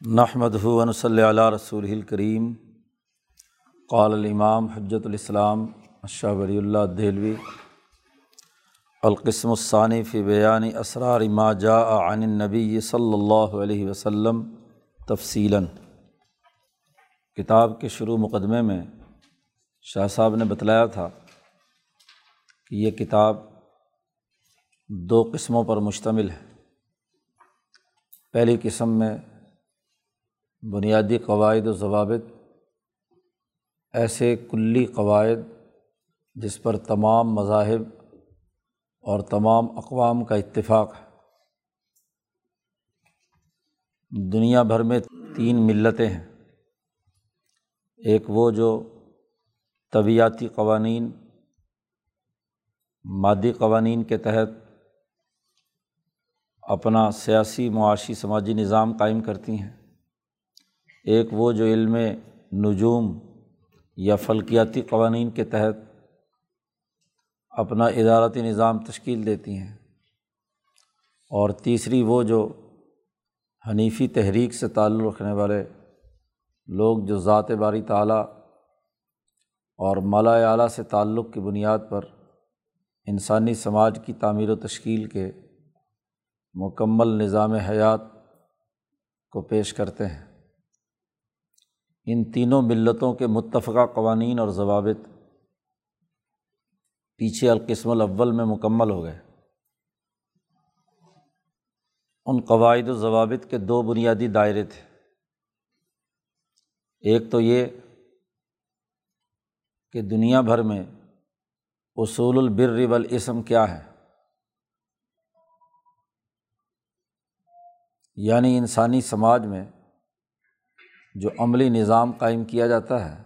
نحمد ہُون صلی علیہ رسول الکریم قال الامام حجت الاسلام شاہ ولی اللہ دہلوی. القسم الثانی فی بیان اسرار ما جاء عن النبی صلی اللہ علیہ وسلم تفصیلاً. کتاب کے شروع مقدمے میں شاہ صاحب نے بتلایا تھا کہ یہ کتاب دو قسموں پر مشتمل ہے. پہلی قسم میں بنیادی قواعد و ضوابط، ایسے کلی قواعد جس پر تمام مذاہب اور تمام اقوام کا اتفاق ہے۔ دنیا بھر میں تین ملتیں ہیں۔ ایک وہ جو طبیعتی قوانین، مادی قوانین کے تحت اپنا سیاسی، معاشی، سماجی نظام قائم کرتی ہیں۔ ایک وہ جو علم نجوم یا فلکیاتی قوانین کے تحت اپنا ادارتی نظام تشکیل دیتی ہیں اور تیسری وہ جو حنیفی تحریک سے تعلق رکھنے والے لوگ جو ذات باری تعلیٰ اور مالا اعلیٰ سے تعلق کی بنیاد پر انسانی سماج کی تعمیر و تشکیل کے مکمل نظام حیات کو پیش کرتے ہیں۔ ان تینوں ملتوں کے متفقہ قوانین اور ضوابط پیچھے القسم الاول میں مکمل ہو گئے۔ ان قواعد و ضوابط کے دو بنیادی دائرے تھے۔ ایک تو یہ کہ دنیا بھر میں اصول البر والاسم کیا ہے۔ یعنی انسانی سماج میں جو عملی نظام قائم کیا جاتا ہے،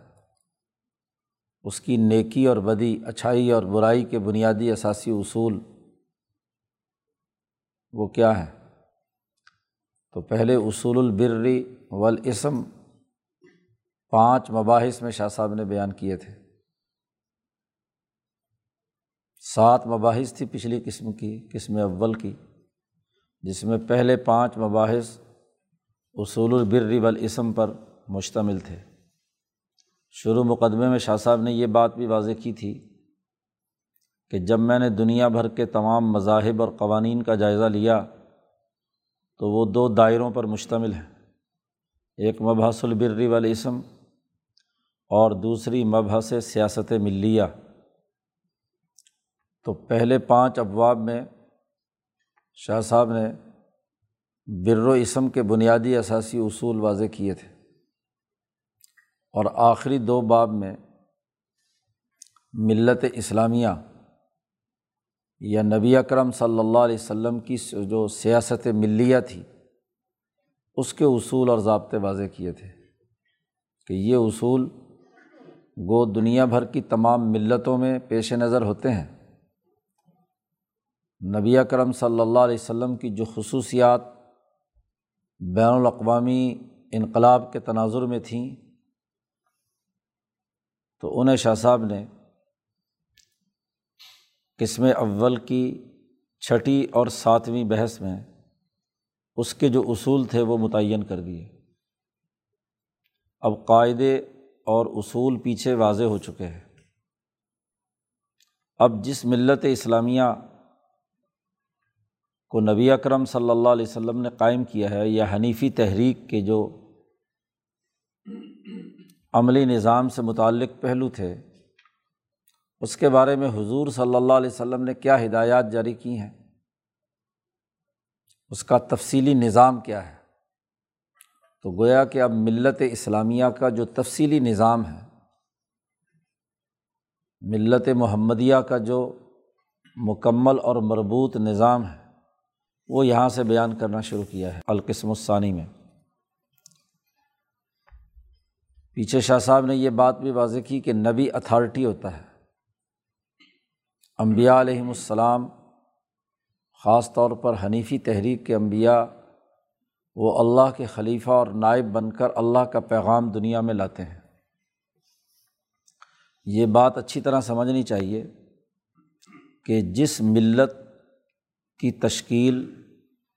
اس کی نیکی اور بدی، اچھائی اور برائی کے بنیادی اثاثی اصول وہ کیا ہے تو پہلے اصول البری والاسم پانچ مباحث میں شاہ صاحب نے بیان کیے تھے۔ سات مباحث تھی پچھلی قسم کی، قسم اول کی، جس میں پہلے پانچ مباحث اصول البر والاسم پر مشتمل تھے۔ شروع مقدمے میں شاہ صاحب نے یہ بات بھی واضح کی تھی کہ جب میں نے دنیا بھر کے تمام مذاہب اور قوانین کا جائزہ لیا تو وہ دو دائروں پر مشتمل ہے ایک مبحث البر والاسم اور دوسری مبحث سیاست ملیہ۔ تو پہلے پانچ ابواب میں شاہ صاحب نے بر و اسم کے بنیادی اثاثی اصول واضح کیے تھے۔ اور آخری دو باب میں ملت اسلامیہ یا نبی اکرم صلی اللہ علیہ و کی جو سیاست ملیہ تھی، اس کے اصول اور ضابطے واضح کیے تھے کہ یہ اصول گو دنیا بھر کی تمام ملتوں میں پیش نظر ہوتے ہیں۔ نبی اکرم صلی اللہ علیہ و کی جو خصوصیات بین الاقوامی انقلاب کے تناظر میں تھیں تو انہیں شاہ صاحب نے قسم اول کی چھٹی اور ساتویں بحث میں اس کے جو اصول تھے وہ متعین کر دیے۔ اب قاعدے اور اصول پیچھے واضح ہو چکے ہیں۔ اب جس ملت اسلامیہ کو نبی اکرم صلی اللہ علیہ وسلم نے قائم کیا ہے، یا حنیفی تحریک کے جو عملی نظام سے متعلق پہلو تھے۔ اس کے بارے میں حضور صلی اللہ علیہ وسلم نے کیا ہدایات جاری کی ہیں؟ اس کا تفصیلی نظام کیا ہے؟ تو گویا کہ اب ملت اسلامیہ کا جو تفصیلی نظام ہے، ملت محمدیہ کا جو مکمل اور مربوط نظام ہے، وہ یہاں سے بیان کرنا شروع کیا ہے، القسم الثانی میں۔ پیچھے شاہ صاحب نے یہ بات بھی واضح کی کہ نبی اتھارٹی ہوتا ہے۔ امبیا علیہم السلام، خاص طور پر حنیفی تحریک کے انبیاء، وہ اللہ کے خلیفہ اور نائب بن کر اللہ کا پیغام دنیا میں لاتے ہیں۔ یہ بات اچھی طرح سمجھنی چاہیے کہ جس ملت کی تشکیل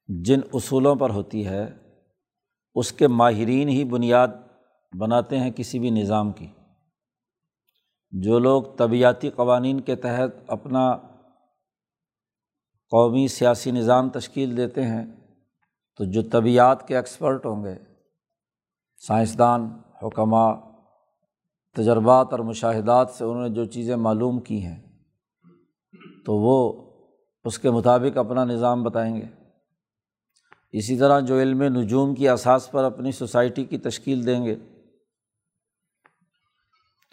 جن اصولوں پر ہوتی ہے، اس کے ماہرین ہی بنیاد بناتے ہیں کسی بھی نظام کی۔ جو لوگ طبعیاتی قوانین کے تحت اپنا قومی سیاسی نظام تشکیل دیتے ہیں، تو جو طبیعت کے ایکسپرٹ ہوں گے، سائنسدان حکمہ تجربات اور مشاہدات سے انہوں نے جو چیزیں معلوم کی ہیں، تو وہ اس کے مطابق اپنا نظام بتائیں گے۔ اسی طرح جو علم نجوم کی اساس پر اپنی سوسائٹی کی تشکیل دیں گے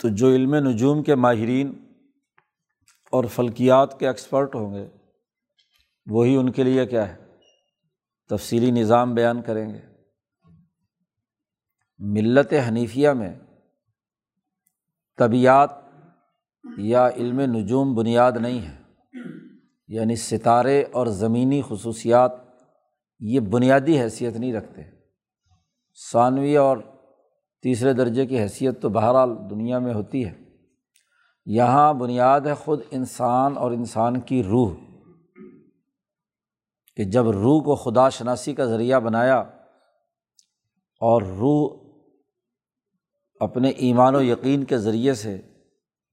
تو جو علم نجوم کے ماہرین اور فلکیات کے ایکسپرٹ ہوں گے، وہی ان کے لیے کیا ہے؟ تفصیلی نظام بیان کریں گے۔ ملت حنیفیہ میں طبیعت یا علم نجوم بنیاد نہیں ہے یعنی ستارے اور زمینی خصوصیات یہ بنیادی حیثیت نہیں رکھتے۔ ثانوی اور تیسرے درجے کی حیثیت تو بہرحال دنیا میں ہوتی ہے۔ یہاں بنیاد ہے خود انسان اور انسان کی روح۔ کہ جب روح کو خدا شناسی کا ذریعہ بنایا اور روح اپنے ایمان و یقین کے ذریعے سے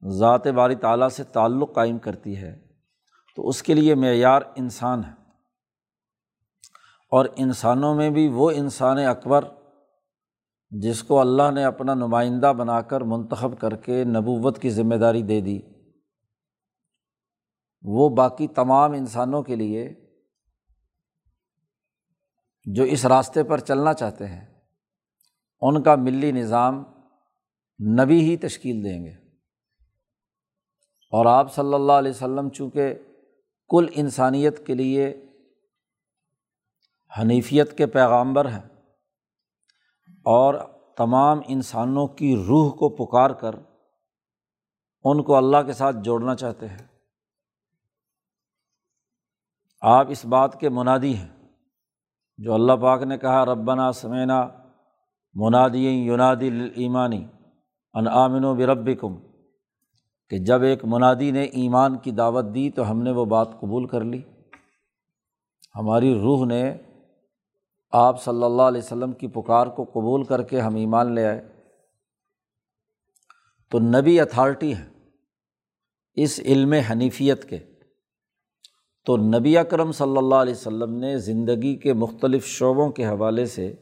ذات باری تعالیٰ سے تعلق قائم کرتی ہے، تو اس کے لیے معیار انسان ہے۔ اور انسانوں میں بھی وہ انسان اکبر جس کو اللہ نے اپنا نمائندہ بنا کر منتخب کر کے نبوت کی ذمہ داری دے دی، وہ باقی تمام انسانوں کے لیے جو اس راستے پر چلنا چاہتے ہیں، ان کا ملی نظام نبی ہی تشکیل دیں گے۔ اور آپ صلی اللہ علیہ وسلم چونکہ کل انسانیت کے لیے حنیفیت کے پیغامبر ہیں اور تمام انسانوں کی روح کو پکار کر ان کو اللہ کے ساتھ جوڑنا چاہتے ہیں۔ آپ اس بات کے منادی ہیں۔ جو اللہ پاک نے کہا، ربنا سمینا منادی یونادی ایمانی انعامن و برب کم کہ جب ایک منادی نے ایمان کی دعوت دی تو ہم نے وہ بات قبول کر لی۔ ہماری روح نے آپ صلی اللہ علیہ وسلم کی پکار کو قبول کر کے ہم ایمان لے آئے۔ تو نبی اتھارٹی ہے اس علم حنیفیت کے۔ تو نبی اکرم صلی اللہ علیہ وسلم نے زندگی کے مختلف شعبوں کے حوالے سے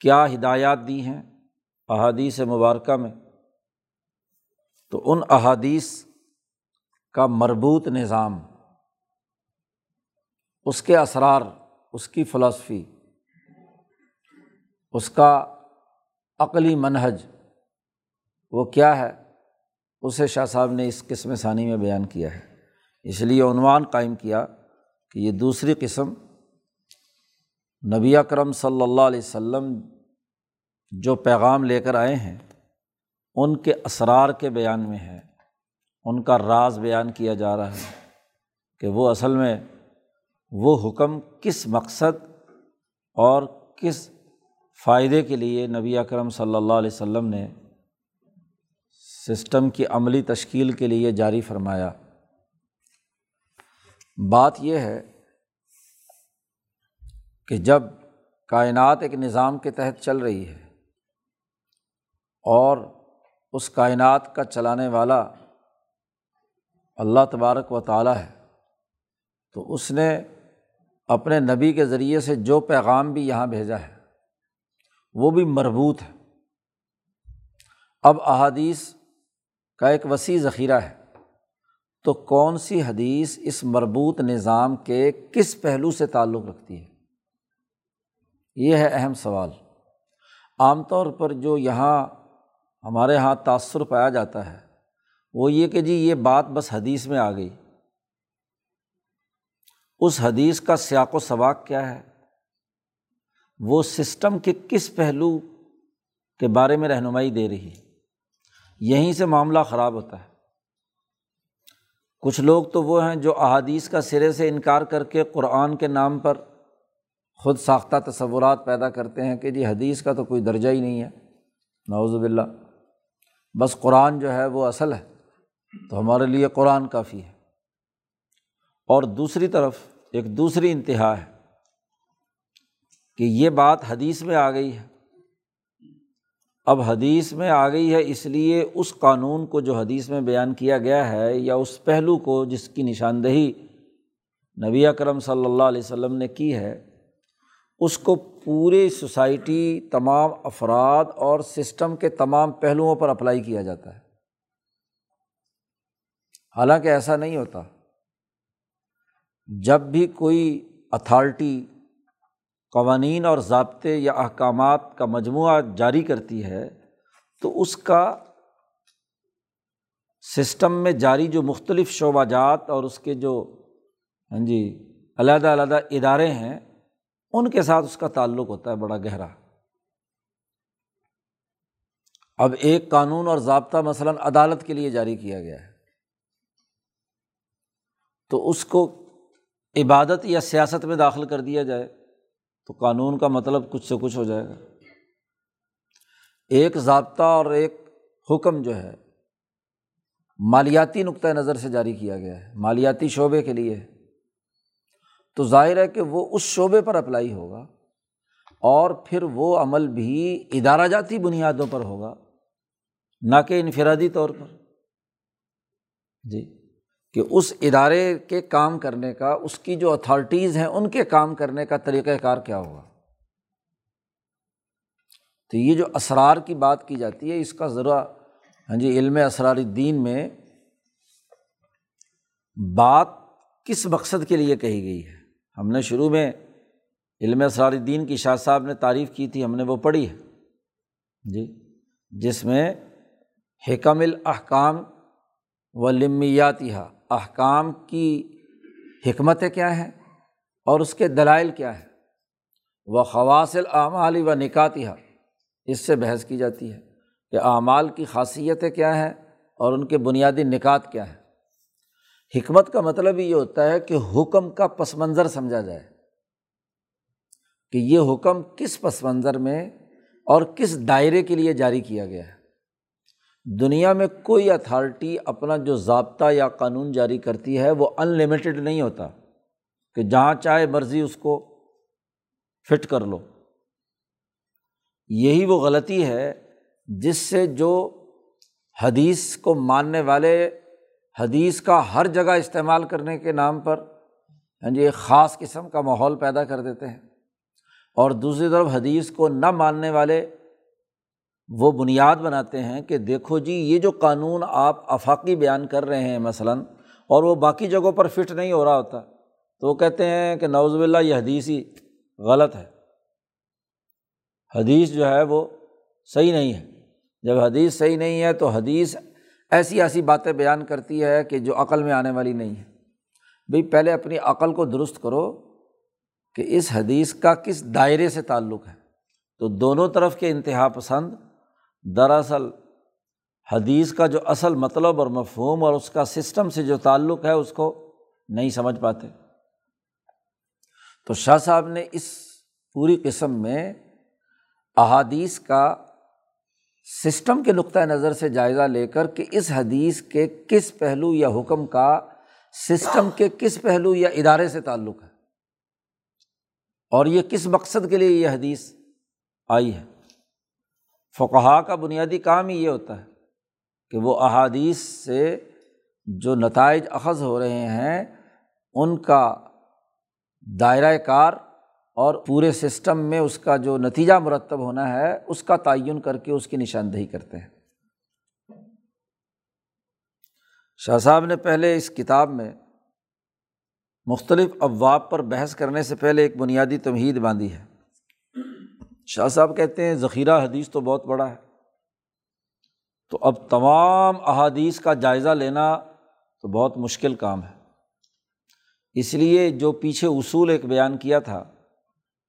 کیا ہدایات دی ہیں احادیث مبارکہ میں۔ تو ان احادیث کا مربوط نظام، اس کے اسرار، اس کی فلاسفی اس کا عقلی منہج وہ کیا ہے؟ اسے شاہ صاحب نے اس قسم ثانی میں بیان کیا ہے۔ اس لیے عنوان قائم کیا کہ یہ دوسری قسم نبی اکرم صلی اللہ علیہ و سلم جو پیغام لے کر آئے ہیں، ان کے اسرار کے بیان میں ہے۔ ان کا راز بیان کیا جا رہا ہے کہ وہ اصل میں وہ حکم کس مقصد اور کس فائدے کے لیے نبی اکرم صلی اللہ علیہ و سلم نے سسٹم کی عملی تشکیل کے لیے جاری فرمایا۔ بات یہ ہے کہ جب کائنات ایک نظام کے تحت چل رہی ہے اور اس کائنات کا چلانے والا اللہ تبارک و تعالیٰ ہے، تو اس نے اپنے نبی کے ذریعے سے جو پیغام بھی یہاں بھیجا ہے وہ بھی مربوط ہے۔ اب احادیث کا ایک وسیع ذخیرہ ہے۔ تو کون سی حدیث اس مربوط نظام کے کس پہلو سے تعلق رکھتی ہے؟ یہ ہے اہم سوال۔ عام طور پر جو یہاں ہمارے یہاں تأثر پایا جاتا ہے، وہ یہ کہ جی یہ بات بس حدیث میں آ گئی۔ اس حدیث کا سیاق و سباق کیا ہے؟ وہ سسٹم کے کس پہلو کے بارے میں رہنمائی دے رہی ہے۔ یہیں سے معاملہ خراب ہوتا ہے۔ کچھ لوگ تو وہ ہیں جو احادیث کا سرے سے انکار کر کے قرآن کے نام پر خود ساختہ تصورات پیدا کرتے ہیں کہ جی حدیث کا تو کوئی درجہ ہی نہیں ہے۔ نعوذ باللہ۔ بس قرآن جو ہے وہ اصل ہے۔ تو ہمارے لیے قرآن کافی ہے۔ اور دوسری طرف ایک دوسری انتہا ہے۔ کہ یہ بات حدیث میں آ گئی ہے۔ اب حدیث میں آ گئی ہے، اس لیے اس قانون کو جو حدیث میں بیان کیا گیا ہے یا اس پہلو کو جس کی نشاندہی نبی اکرم صلی اللہ علیہ وسلم نے کی ہے، اس کو پورے سوسائٹی، تمام افراد اور سسٹم کے تمام پہلوؤں پر اپلائی کیا جاتا ہے۔ حالانکہ ایسا نہیں ہوتا۔ جب بھی کوئی اتھارٹی قوانین اور ضابطے یا احکامات کا مجموعہ جاری کرتی ہے، تو اس کا سسٹم میں جاری جو مختلف شعبہ جات اور اس کے جو ہاں جی علیحدہ علیحدہ ادارے ہیں، ان کے ساتھ اس کا تعلق ہوتا ہے بڑا گہرا۔ اب ایک قانون اور ضابطہ مثلاً عدالت کے لیے جاری کیا گیا ہے، تو اس کو عبادت یا سیاست میں داخل کر دیا جائے۔ تو قانون کا مطلب کچھ سے کچھ ہو جائے گا۔ ایک ضابطہ اور ایک حکم جو ہے، مالیاتی نقطۂ نظر سے جاری کیا گیا ہے، مالیاتی شعبے کے لیے۔ تو ظاہر ہے کہ وہ اس شعبے پر اپلائی ہوگا اور پھر وہ عمل بھی ادارہ جاتی بنیادوں پر ہوگا، نہ کہ انفرادی طور پر۔ جی۔ کہ اس ادارے کے کام کرنے کا، اس کی جو اتھارٹیز ہیں، ان کے کام کرنے کا طریقۂ کار کیا ہوگا تو یہ جو اسرار کی بات کی جاتی ہے، اس کا ذرا ہاں جی علم اسرار الدین میں بات کس مقصد کے لیے کہی گئی ہے؟ ہم نے شروع میں علم اسرار الدین کی شاہ صاحب نے تعریف کی تھی، ہم نے وہ پڑھی ہے۔ جی جس میں حکم الاحکام و لمیاتیہ احکام کی حکمتیں کیا ہیں اور اس کے دلائل کیا ہے وہ خواصل اعمال و نکاتیہ اس سے بحث کی جاتی ہے کہ اعمال کی خاصیتیں کیا ہیں اور ان کے بنیادی نکات کیا ہیں۔ حکمت کا مطلب یہ ہوتا ہے کہ حکم کا پس منظر سمجھا جائے۔ کہ یہ حکم کس پس منظر میں اور کس دائرے کے لیے جاری کیا گیا ہے؟ دنیا میں کوئی اتھارٹی اپنا جو ضابطہ یا قانون جاری کرتی ہے وہ ان لمیٹیڈ نہیں ہوتا کہ جہاں چاہے مرضی اس کو فٹ کر لو۔ یہی وہ غلطی ہے جس سے جو حدیث کو ماننے والے حدیث کا ہر جگہ استعمال کرنے کے نام پر ہاں جی ایک خاص قسم کا ماحول پیدا کر دیتے ہیں اور دوسری طرف حدیث کو نہ ماننے والے وہ بنیاد بناتے ہیں کہ دیکھو جی یہ جو قانون آپ افاقی بیان کر رہے ہیں مثلاً، اور وہ باقی جگہوں پر فٹ نہیں ہو رہا ہوتا، تو وہ کہتے ہیں کہ نوز باللہ، یہ حدیث ہی غلط ہے۔ حدیث جو ہے وہ صحیح نہیں ہے۔ جب حدیث صحیح نہیں ہے تو حدیث ایسی ایسی باتیں بیان کرتی ہے کہ جو عقل میں آنے والی نہیں ہے۔ بھائی، پہلے اپنی عقل کو درست کرو کہ اس حدیث کا کس دائرے سے تعلق ہے۔ تو دونوں طرف کے انتہا پسند دراصل حدیث کا جو اصل مطلب اور مفہوم اور اس کا سسٹم سے جو تعلق ہے اس کو نہیں سمجھ پاتے۔ تو شاہ صاحب نے اس پوری قسم میں احادیث کا سسٹم کے نقطۂ نظر سے جائزہ لے کر کہ اس حدیث کے کس پہلو یا حکم کا سسٹم کے کس پہلو یا ادارے سے تعلق ہے۔ اور یہ کس مقصد کے لیے یہ حدیث آئی ہے؟ فقہا کا بنیادی کام ہی یہ ہوتا ہے کہ وہ احادیث سے جو نتائج اخذ ہو رہے ہیں، ان کا دائرۂ کار اور پورے سسٹم میں اس کا جو نتیجہ مرتب ہونا ہے، اس کا تعین کر کے اس کی نشاندہی کرتے ہیں۔ شاہ صاحب نے پہلے اس کتاب میں مختلف ابواب پر بحث کرنے سے پہلے ایک بنیادی تمہید باندھی ہے۔ شاہ صاحب کہتے ہیں ذخیرہ حدیث تو بہت بڑا ہے۔ تو اب تمام احادیث کا جائزہ لینا تو بہت مشکل کام ہے۔ اس لیے جو پیچھے اصول ایک بیان کیا تھا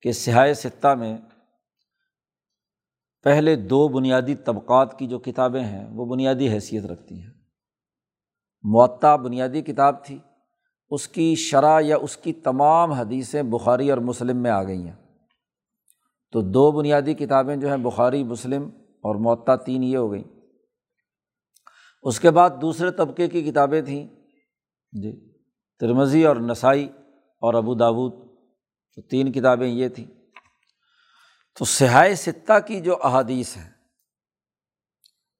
کہ سیاہ سطح میں پہلے دو بنیادی طبقات کی جو کتابیں ہیں وہ بنیادی حیثیت رکھتی ہیں۔ معطا بنیادی کتاب تھی، اس کی شرح یا اس کی تمام حدیثیں بخاری اور مسلم میں آ گئی ہیں۔ تو دو بنیادی کتابیں جو ہیں، بخاری، مسلم اور معطا تین یہ ہو گئیں۔ اس کے بعد دوسرے طبقے کی کتابیں تھیں۔ جی ترمزی اور نسائی اور ابو داود۔ تو تین کتابیں یہ تھیں۔ تو سہائے ستہ کی جو احادیث ہیں،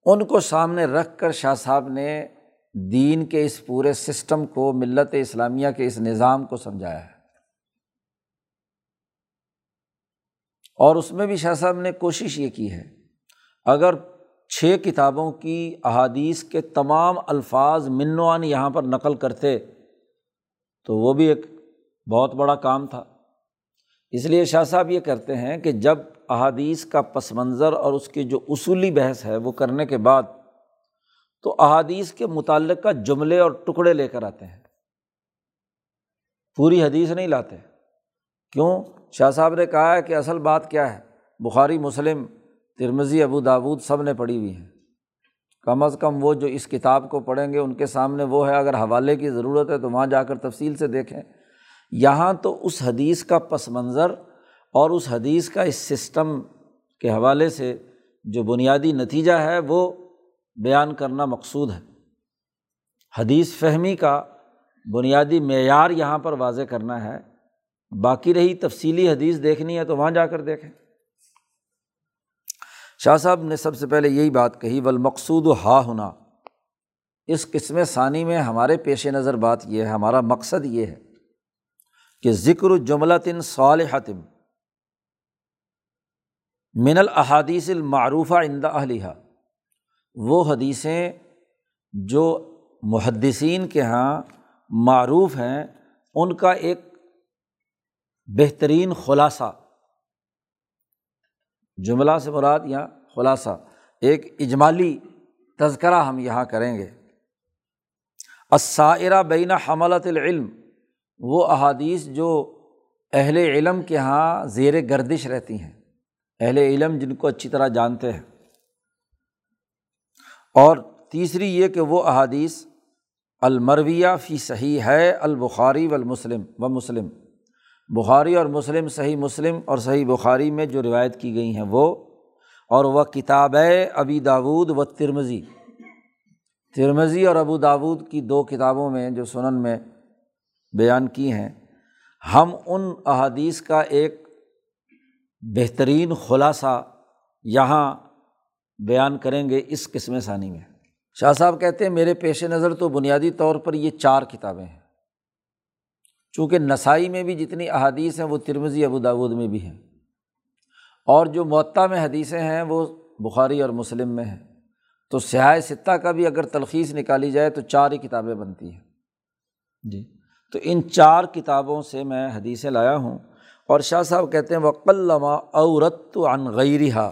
ان کو سامنے رکھ کر شاہ صاحب نے دین کے اس پورے سسٹم کو، ملت اسلامیہ کے اس نظام کو سمجھایا ہے۔ اور اس میں بھی شاہ صاحب نے کوشش یہ کی ہے، اگر چھ کتابوں کی احادیث کے تمام الفاظ منوان یہاں پر نقل کرتے، تو وہ بھی ایک بہت بڑا کام تھا۔ اس لیے شاہ صاحب یہ کرتے ہیں کہ جب احادیث کا پس منظر اور اس کی جو اصولی بحث ہے وہ کرنے کے بعد، تو احادیث کے متعلقہ جملے اور ٹکڑے لے کر آتے ہیں۔ پوری حدیث نہیں لاتے۔ کیوں؟ شاہ صاحب نے کہا ہے کہ اصل بات کیا ہے؟ بخاری، مسلم ترمزی ابو داود سب نے پڑھی ہوئی ہیں۔ کم از کم وہ جو اس کتاب کو پڑھیں گے، ان کے سامنے وہ ہے۔ اگر حوالے کی ضرورت ہے تو وہاں جا کر تفصیل سے دیکھیں۔ یہاں تو اس حدیث کا پس منظر اور اس حدیث کا اس سسٹم کے حوالے سے جو بنیادی نتیجہ ہے، وہ بیان کرنا مقصود ہے۔ حدیث فہمی کا بنیادی معیار یہاں پر واضح کرنا ہے۔ باقی رہی تفصیلی حدیث دیکھنی ہے تو وہاں جا کر دیکھیں۔ شاہ صاحب نے سب سے پہلے یہی بات کہی، والمقصود ہا ہونا اس قسم ثانی میں ہمارے پیش نظر بات یہ ہے، ہمارا مقصد یہ ہے کہ ذکر جملۃن صالحتم من الحادیث المعروفہ عند اہلیہ وہ حدیثیں جو محدثین کے یہاں معروف ہیں، ان کا ایک بہترین خلاصہ۔ جملہ سے مراد یا خلاصہ، ایک اجمالی تذکرہ ہم یہاں کریں گے۔ اسائرہ بین حملت العلم، وہ احادیث جو اہل علم کے یہاں زیر گردش رہتی ہیں۔ اہل علم جن کو اچھی طرح جانتے ہیں۔ اور تیسری یہ کہ وہ احادیث المرویہ فی صحیح ہے، البخاری و المسلم و مسلم۔ بخاری اور مسلم، صحیح مسلم اور صحیح بخاری میں جو روایت کی گئی ہیں وہ، اور وہ کتاب ابی داود و ترمزی ترمزی اور ابو داود کی دو کتابوں میں جو سنن میں بیان کی ہیں، ہم ان احادیث کا ایک بہترین خلاصہ یہاں بیان کریں گے اس قسم ثانی میں۔ شاہ صاحب کہتے ہیں، میرے پیش نظر تو بنیادی طور پر یہ چار کتابیں ہیں۔ چونکہ نسائی میں بھی جتنی احادیث ہیں وہ ترمزی ابوداود میں بھی ہیں۔ اور جو معطا میں حدیثیں ہیں وہ بخاری اور مسلم میں ہیں۔ تو سیاح ستہ کا بھی اگر تلخیص نکالی جائے تو چار ہی کتابیں بنتی ہیں۔ جی۔ تو ان چار کتابوں سے میں حدیثیں لایا ہوں۔ اور شاہ صاحب کہتے ہیں وقلما عورت عن غیرہ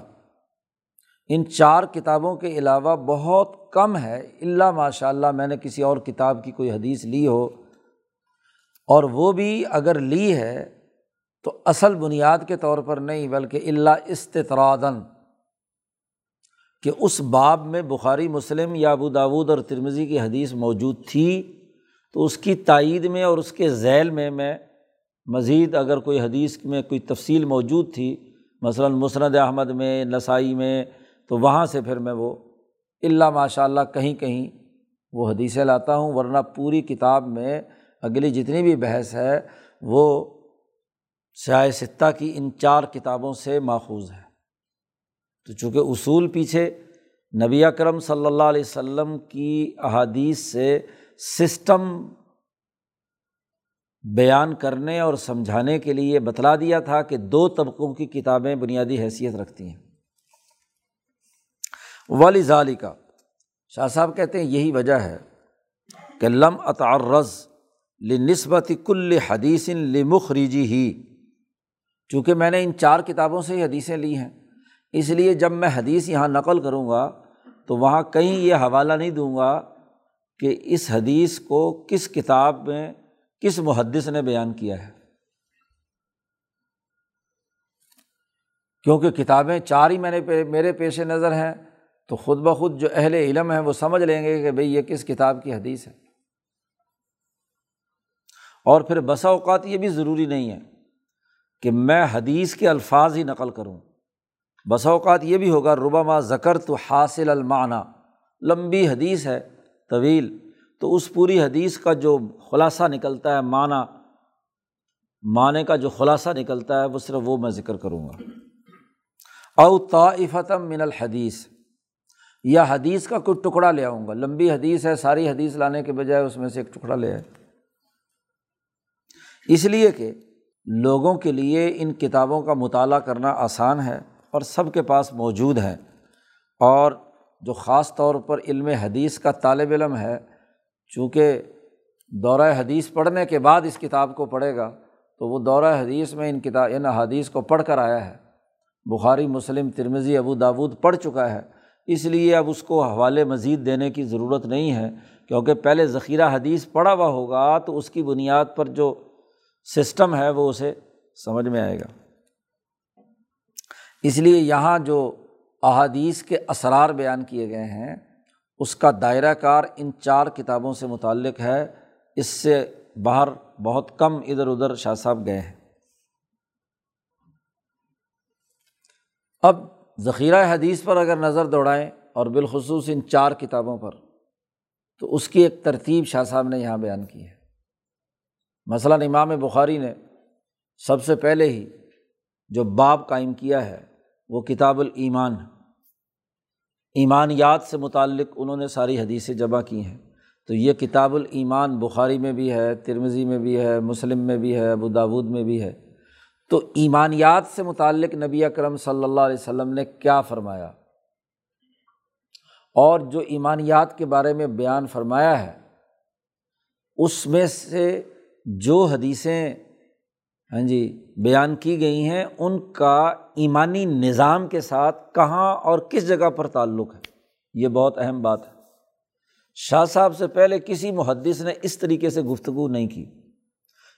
ان چار کتابوں کے علاوہ بہت کم ہے۔ اللہ ماشاء اللہ میں نے کسی اور کتاب کی کوئی حدیث لی ہو۔ اور وہ بھی اگر لی ہے تو اصل بنیاد کے طور پر نہیں، بلکہ اللہ استطرادن کہ اس باب میں بخاری، مسلم یا ابو داود اور ترمزی کی حدیث موجود تھی، تو اس کی تائید میں اور اس کے ذیل میں میں مزید اگر کوئی حدیث میں کوئی تفصیل موجود تھی، مثلاً مسند احمد میں، نسائی میں، تو وہاں سے پھر میں وہ اللہ ماشاء اللہ کہیں کہیں وہ حدیثیں لاتا ہوں، ورنہ پوری کتاب میں اگلی جتنی بھی بحث ہے، وہ سیاہ ستہ کی ان چار کتابوں سے ماخوذ ہے۔ تو چونکہ اصول پیچھے نبی اکرم صلی اللہ علیہ و سلم کی احادیث سے سسٹم بیان کرنے اور سمجھانے کے لیے بتلا دیا تھا کہ دو طبقوں کی کتابیں بنیادی حیثیت رکھتی ہیں۔ ولی ظالی کا شاہ صاحب کہتے ہیں یہی وجہ ہے کہ لم اتعرض نسبت کل حدیث لمخرجی ہی چونکہ میں نے ان چار کتابوں سے ہی حدیثیں لی ہیں۔ اس لیے جب میں حدیث یہاں نقل کروں گا، تو وہاں کہیں یہ حوالہ نہیں دوں گا کہ اس حدیث کو کس کتاب میں کس محدث نے بیان کیا ہے۔ کیونکہ کتابیں چار ہی میں نے میرے پیش نظر ہیں، تو خود بخود جو اہل علم ہیں وہ سمجھ لیں گے کہ بھائی یہ کس کتاب کی حدیث ہے۔ اور پھر بسا اوقات یہ بھی ضروری نہیں ہے کہ میں حدیث کے الفاظ ہی نقل کروں۔ بسا اوقات یہ بھی ہوگا، ربما ذکر تو حاصل المعنی، لمبی حدیث ہے، طویل۔ تو اس پوری حدیث کا جو خلاصہ نکلتا ہے، معنی معنی کا جو خلاصہ نکلتا ہے، وہ صرف وہ میں ذکر کروں گا۔ او طافتم من الحدیث، یا حدیث کا کوئی ٹکڑا لے آؤں گا۔ لمبی حدیث ہے، ساری حدیث لانے کے بجائے اس میں سے ایک ٹکڑا لے آئے۔ اس لیے کہ لوگوں کے لیے ان کتابوں کا مطالعہ کرنا آسان ہے اور سب کے پاس موجود ہے اور جو خاص طور پر علم حدیث کا طالب علم ہے، چونکہ دورہ حدیث پڑھنے کے بعد اس کتاب کو پڑھے گا، تو وہ دورہ حدیث میں ان کتاب ان حدیث کو پڑھ کر آیا ہے۔ بخاری، مسلم ترمزی ابو داود پڑھ چکا ہے۔ اس لیے اب اس کو حوالے مزید دینے کی ضرورت نہیں ہے، کیونکہ پہلے ذخیرہ حدیث پڑھا ہوا ہوگا تو اس کی بنیاد پر جو سسٹم ہے وہ اسے سمجھ میں آئے گا۔ اس لیے یہاں جو احادیث کے اسرار بیان کیے گئے ہیں، اس کا دائرہ کار ان چار کتابوں سے متعلق ہے۔ اس سے باہر بہت کم ادھر ادھر شاہ صاحب گئے ہیں۔ اب ذخیرہ حدیث پر اگر نظر دوڑائیں اور بالخصوص ان چار کتابوں پر، تو اس کی ایک ترتیب شاہ صاحب نے یہاں بیان کی ہے۔ مثلاً امام بخاری نے سب سے پہلے ہی جو باب قائم کیا ہے، وہ کتاب الایمان ایمانیات سے متعلق انہوں نے ساری حدیثیں جمع کی ہیں۔ تو یہ کتاب الایمان بخاری میں بھی ہے ترمزی میں بھی ہے، مسلم میں بھی ہے، ابو داود میں بھی ہے۔ تو ایمانیات سے متعلق نبی اکرم صلی اللہ علیہ وسلم نے کیا فرمایا؟ اور جو ایمانیات کے بارے میں بیان فرمایا ہے، اس میں سے جو حدیثیں ہاں جی بیان کی گئی ہیں، ان کا ایمانی نظام کے ساتھ کہاں اور کس جگہ پر تعلق ہے؟ یہ بہت اہم بات ہے۔ شاہ صاحب سے پہلے کسی محدث نے اس طریقے سے گفتگو نہیں کی۔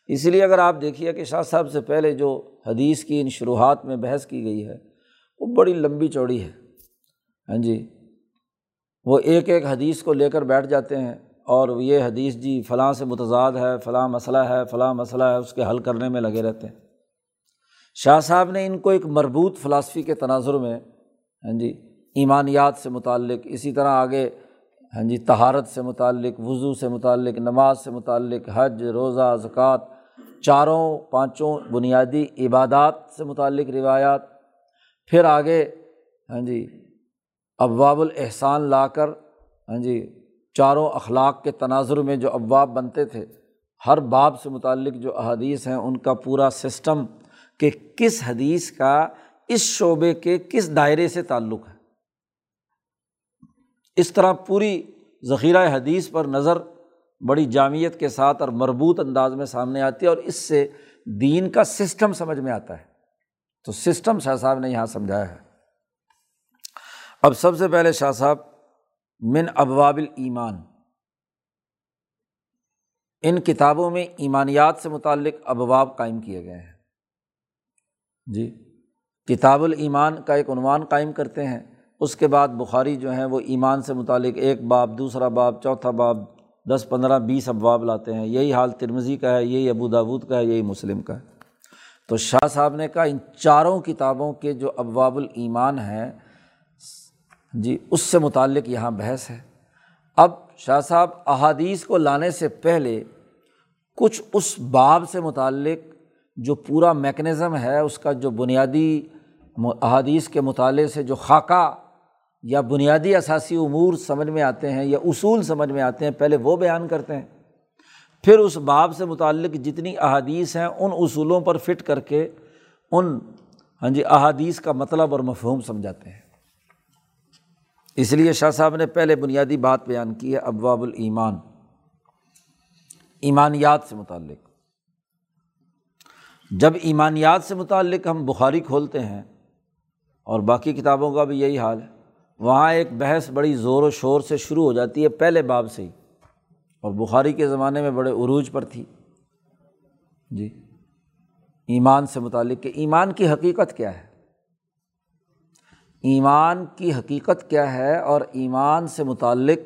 اس لیے اگر آپ دیکھیے کہ شاہ صاحب سے پہلے جو حدیث کی ان شروحات میں بحث کی گئی ہے، وہ بڑی لمبی چوڑی ہے۔ ہاں جی وہ ایک ایک حدیث کو لے کر بیٹھ جاتے ہیں۔ اور یہ حدیث جی فلاں سے متضاد ہے، فلاں مسئلہ ہے، فلاں مسئلہ ہے، اس کے حل کرنے میں لگے رہتے ہیں۔ شاہ صاحب نے ان کو ایک مربوط فلاسفی کے تناظر میں ہاں جی ایمانیات سے متعلق، اسی طرح آگے ہاں جی تہارت سے متعلق، وضو سے متعلق، نماز سے متعلق، حج، روزہ، زکوٰۃ، چاروں پانچوں بنیادی عبادات سے متعلق روایات۔ پھر آگے ہاں جی ابواب الاحسان لا کر ہاں جی چاروں اخلاق کے تناظر میں جو ابواب بنتے تھے، ہر باب سے متعلق جو احادیث ہیں، ان کا پورا سسٹم کہ کس حدیث کا، اس شعبے کے کس دائرے سے تعلق ہے۔ اس طرح پوری ذخیرہ حدیث پر نظر بڑی جامعت کے ساتھ اور مربوط انداز میں سامنے آتی ہے اور اس سے دین کا سسٹم سمجھ میں آتا ہے۔ تو سسٹم شاہ صاحب نے یہاں سمجھایا ہے۔ اب سب سے پہلے شاہ صاحب من ابواب ایمان ان کتابوں میں ایمانیات سے متعلق ابواب قائم کیے گئے ہیں۔ جی۔ کتاب الایمان کا ایک عنوان قائم کرتے ہیں۔ اس کے بعد بخاری جو ہیں وہ ایمان سے متعلق ایک باب، دوسرا باب، چوتھا باب، دس، پندرہ، بیس ابواب لاتے ہیں۔ یہی حال ترمزی کا ہے، یہی ابو داود کا ہے، یہی مسلم کا ہے۔ تو شاہ صاحب نے کہا ان چاروں کتابوں کے جو ابواب الایمان ہیں جی اس سے متعلق یہاں بحث ہے۔ اب شاہ صاحب، احادیث کو لانے سے پہلے کچھ اس باب سے متعلق جو پورا میکنزم ہے، اس کا جو بنیادی احادیث کے مطالعے سے جو خاکہ یا بنیادی اثاثی امور سمجھ میں آتے ہیں یا اصول سمجھ میں آتے ہیں، پہلے وہ بیان کرتے ہیں۔ پھر اس باب سے متعلق جتنی احادیث ہیں، ان اصولوں پر فٹ کر کے ان ہاں جی احادیث کا مطلب اور مفہوم سمجھاتے ہیں۔ اس لیے شاہ صاحب نے پہلے بنیادی بات بیان کی ہے، ابواب الایمان۔ ایمانیات سے متعلق۔ جب ایمانیات سے متعلق ہم بخاری کھولتے ہیں اور باقی کتابوں کا بھی یہی حال ہے، وہاں ایک بحث بڑی زور و شور سے شروع ہو جاتی ہے، پہلے باب سے ہی۔ اور بخاری کے زمانے میں بڑے عروج پر تھی۔ جی۔ ایمان سے متعلق کہ ایمان کی حقیقت کیا ہے؟ ایمان کی حقیقت کیا ہے اور ایمان سے متعلق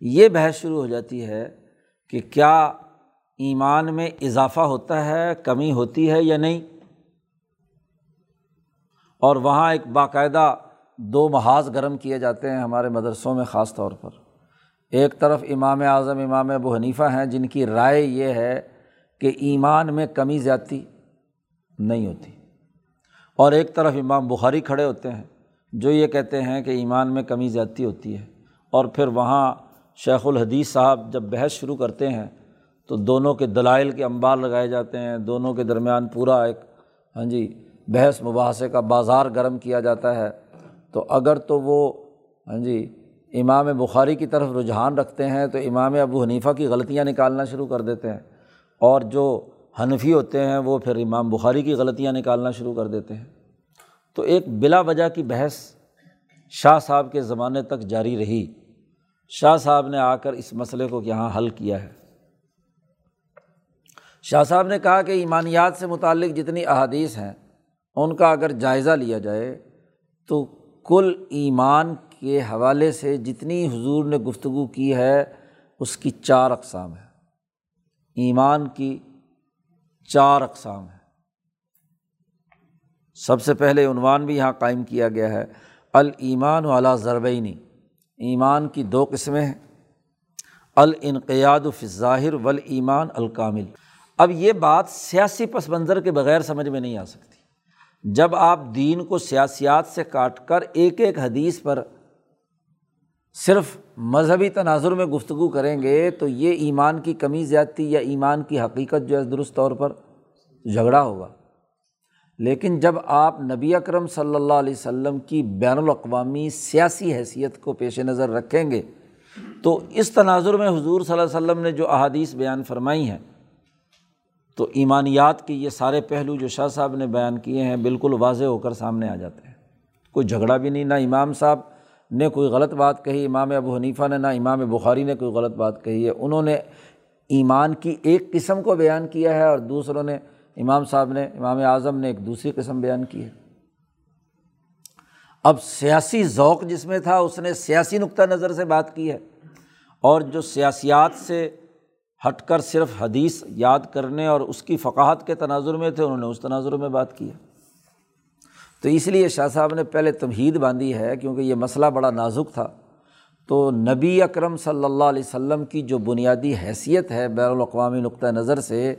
یہ بحث شروع ہو جاتی ہے کہ کیا ایمان میں اضافہ ہوتا ہے، کمی ہوتی ہے یا نہیں؟ اور وہاں ایک باقاعدہ دو محاذ گرم کیے جاتے ہیں ہمارے مدرسوں میں خاص طور پر۔ ایک طرف امام اعظم، امام ابو حنیفہ ہیں، جن کی رائے یہ ہے کہ ایمان میں کمی زیادتی نہیں ہوتی۔ اور ایک طرف امام بخاری کھڑے ہوتے ہیں، جو یہ کہتے ہیں کہ ایمان میں کمی زیادتی ہوتی ہے۔ اور پھر وہاں شیخ الحدیث صاحب جب بحث شروع کرتے ہیں، تو دونوں کے دلائل کے انبار لگائے جاتے ہیں، دونوں کے درمیان پورا ایک ہاں جی بحث مباحثے کا بازار گرم کیا جاتا ہے۔ تو اگر تو وہ ہاں جی امام بخاری کی طرف رجحان رکھتے ہیں، تو امام ابو حنیفہ کی غلطیاں نکالنا شروع کر دیتے ہیں۔ اور جو حنفی ہوتے ہیں، وہ پھر امام بخاری کی غلطیاں نکالنا شروع کر دیتے ہیں۔ تو ایک بلا وجہ کی بحث شاہ صاحب کے زمانے تک جاری رہی۔ شاہ صاحب نے آ کر اس مسئلے کو یہاں حل کیا ہے۔ شاہ صاحب نے کہا کہ ایمانیات سے متعلق جتنی احادیث ہیں، ان کا اگر جائزہ لیا جائے تو کل ایمان کے حوالے سے جتنی حضور نے گفتگو کی ہے، اس کی چار اقسام ہے ایمان کی چار اقسام ہے سب سے پہلے عنوان بھی یہاں قائم کیا گیا ہے۔ المان والا ضربینی ایمان کی دو قسمیں ہیں۔ الانقیاد ظاہر ول ایمان الکامل۔ اب یہ بات سیاسی پس منظر کے بغیر سمجھ میں نہیں آ سکتی۔ جب آپ دین کو سیاسیات سے کاٹ کر ایک ایک حدیث پر صرف مذہبی تناظر میں گفتگو کریں گے تو یہ ایمان کی کمی زیادتی یا ایمان کی حقیقت جو ہے درست طور پر جھگڑا ہوگا۔ لیکن جب آپ نبی اکرم صلی اللہ علیہ وسلم کی بین الاقوامی سیاسی حیثیت کو پیش نظر رکھیں گے تو اس تناظر میں حضور صلی اللہ علیہ وسلم نے جو احادیث بیان فرمائی ہیں، تو ایمانیات کے یہ سارے پہلو جو شاہ صاحب نے بیان کیے ہیں بالکل واضح ہو کر سامنے آ جاتے ہیں۔ کوئی جھگڑا بھی نہیں، نہ امام صاحب نے کوئی غلط بات کہی، امام ابو حنیفہ نے، نہ امام بخاری نے کوئی غلط بات کہی ہے۔ انہوں نے ایمان کی ایک قسم کو بیان کیا ہے اور دوسروں نے، امام صاحب نے، امام اعظم نے ایک دوسری قسم بیان کی ہے۔ اب سیاسی ذوق جس میں تھا، اس نے سیاسی نقطۂ نظر سے بات کی ہے۔ اور جو سیاسیات سے ہٹ کر صرف حدیث یاد کرنے اور اس کی فقاہت کے تناظر میں تھے، انہوں نے اس تناظر میں بات کی ہے۔ تو اس لیے شاہ صاحب نے پہلے تمہید باندھی ہے کیونکہ یہ مسئلہ بڑا نازک تھا۔ تو نبی اکرم صلی اللہ علیہ وسلم کی جو بنیادی حیثیت ہے بین الاقوامی نقطۂ نظر سے،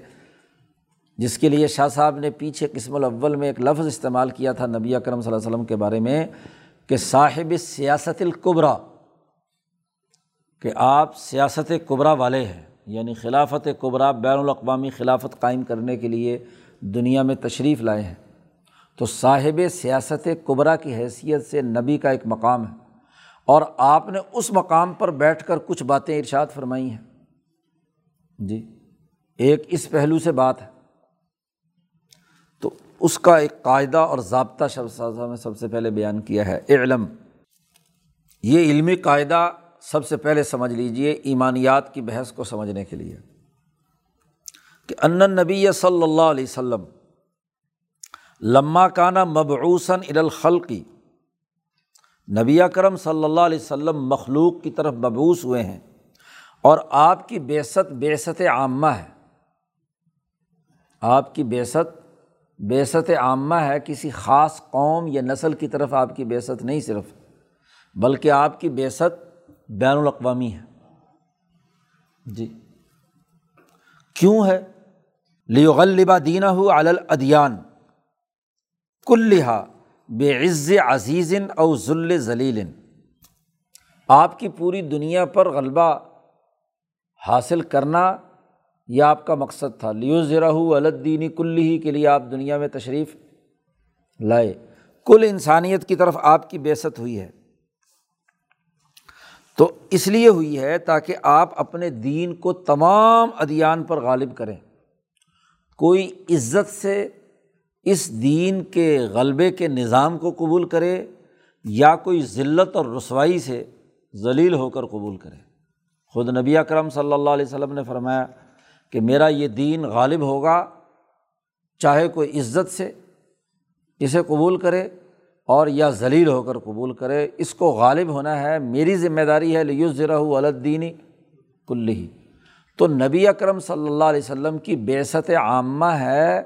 جس کے لیے شاہ صاحب نے پیچھے قسم الاول میں ایک لفظ استعمال کیا تھا نبی اکرم صلی اللہ علیہ وسلم کے بارے میں کہ صاحب سیاست القبرا، کہ آپ سیاست قبرا والے ہیں یعنی خلافت قبرا بین الاقوامی خلافت قائم کرنے کے لیے دنیا میں تشریف لائے ہیں۔ تو صاحب سیاست قبرا کی حیثیت سے نبی کا ایک مقام ہے۔ اور آپ نے اس مقام پر بیٹھ کر کچھ باتیں ارشاد فرمائی ہیں۔ جی ایک اس پہلو سے بات ہے۔ تو اس کا ایک قاعدہ اور ضابطہ شب میں سب سے پہلے بیان کیا ہے۔ علم یہ علمی قاعدہ سب سے پہلے سمجھ لیجیے ایمانیات کی بحث کو سمجھنے کے لیے کہ ان نبی صلی اللہ علیہ وسلم لمہ کانا مبعوثن الخلقی نبی کرم صلی اللہ علیہ وسلم مخلوق کی طرف مبوس ہوئے ہیں اور آپ کی بیست بیست عامہ ہے۔ آپ کی بیست بیست عامہ ہے، کسی خاص قوم یا نسل کی طرف آپ کی بیست نہیں صرف، بلکہ آپ کی بیست بین الاقوامی ہے۔ جی۔ کیوں ہے؟ لیغلبا دینا ہو الادیان۔ کلحا بے عز عزیزن او ذل ذلیل آپ کی پوری دنیا پر غلبہ حاصل کرنا یہ آپ کا مقصد تھا۔ لیو ذرا الدینی کلی ہی کے لیے آپ دنیا میں تشریف لائے۔ کل انسانیت کی طرف آپ کی بیست ہوئی ہے۔ تو اس لیے ہوئی ہے تاکہ آپ اپنے دین کو تمام ادیان پر غالب کریں۔ کوئی عزت سے اس دین کے غلبے کے نظام کو قبول کرے یا کوئی ذلت اور رسوائی سے ذلیل ہو کر قبول کرے۔ خود نبی اکرم صلی اللہ علیہ وسلم نے فرمایا کہ میرا یہ دین غالب ہوگا چاہے کوئی عزت سے اسے قبول کرے اور یا ذلیل ہو کر قبول کرے۔ اس کو غالب ہونا ہے، میری ذمہ داری ہے لیو ذرا الدینی کلی تو نبی اکرم صلی اللہ علیہ وسلم کی بیست عامہ ہے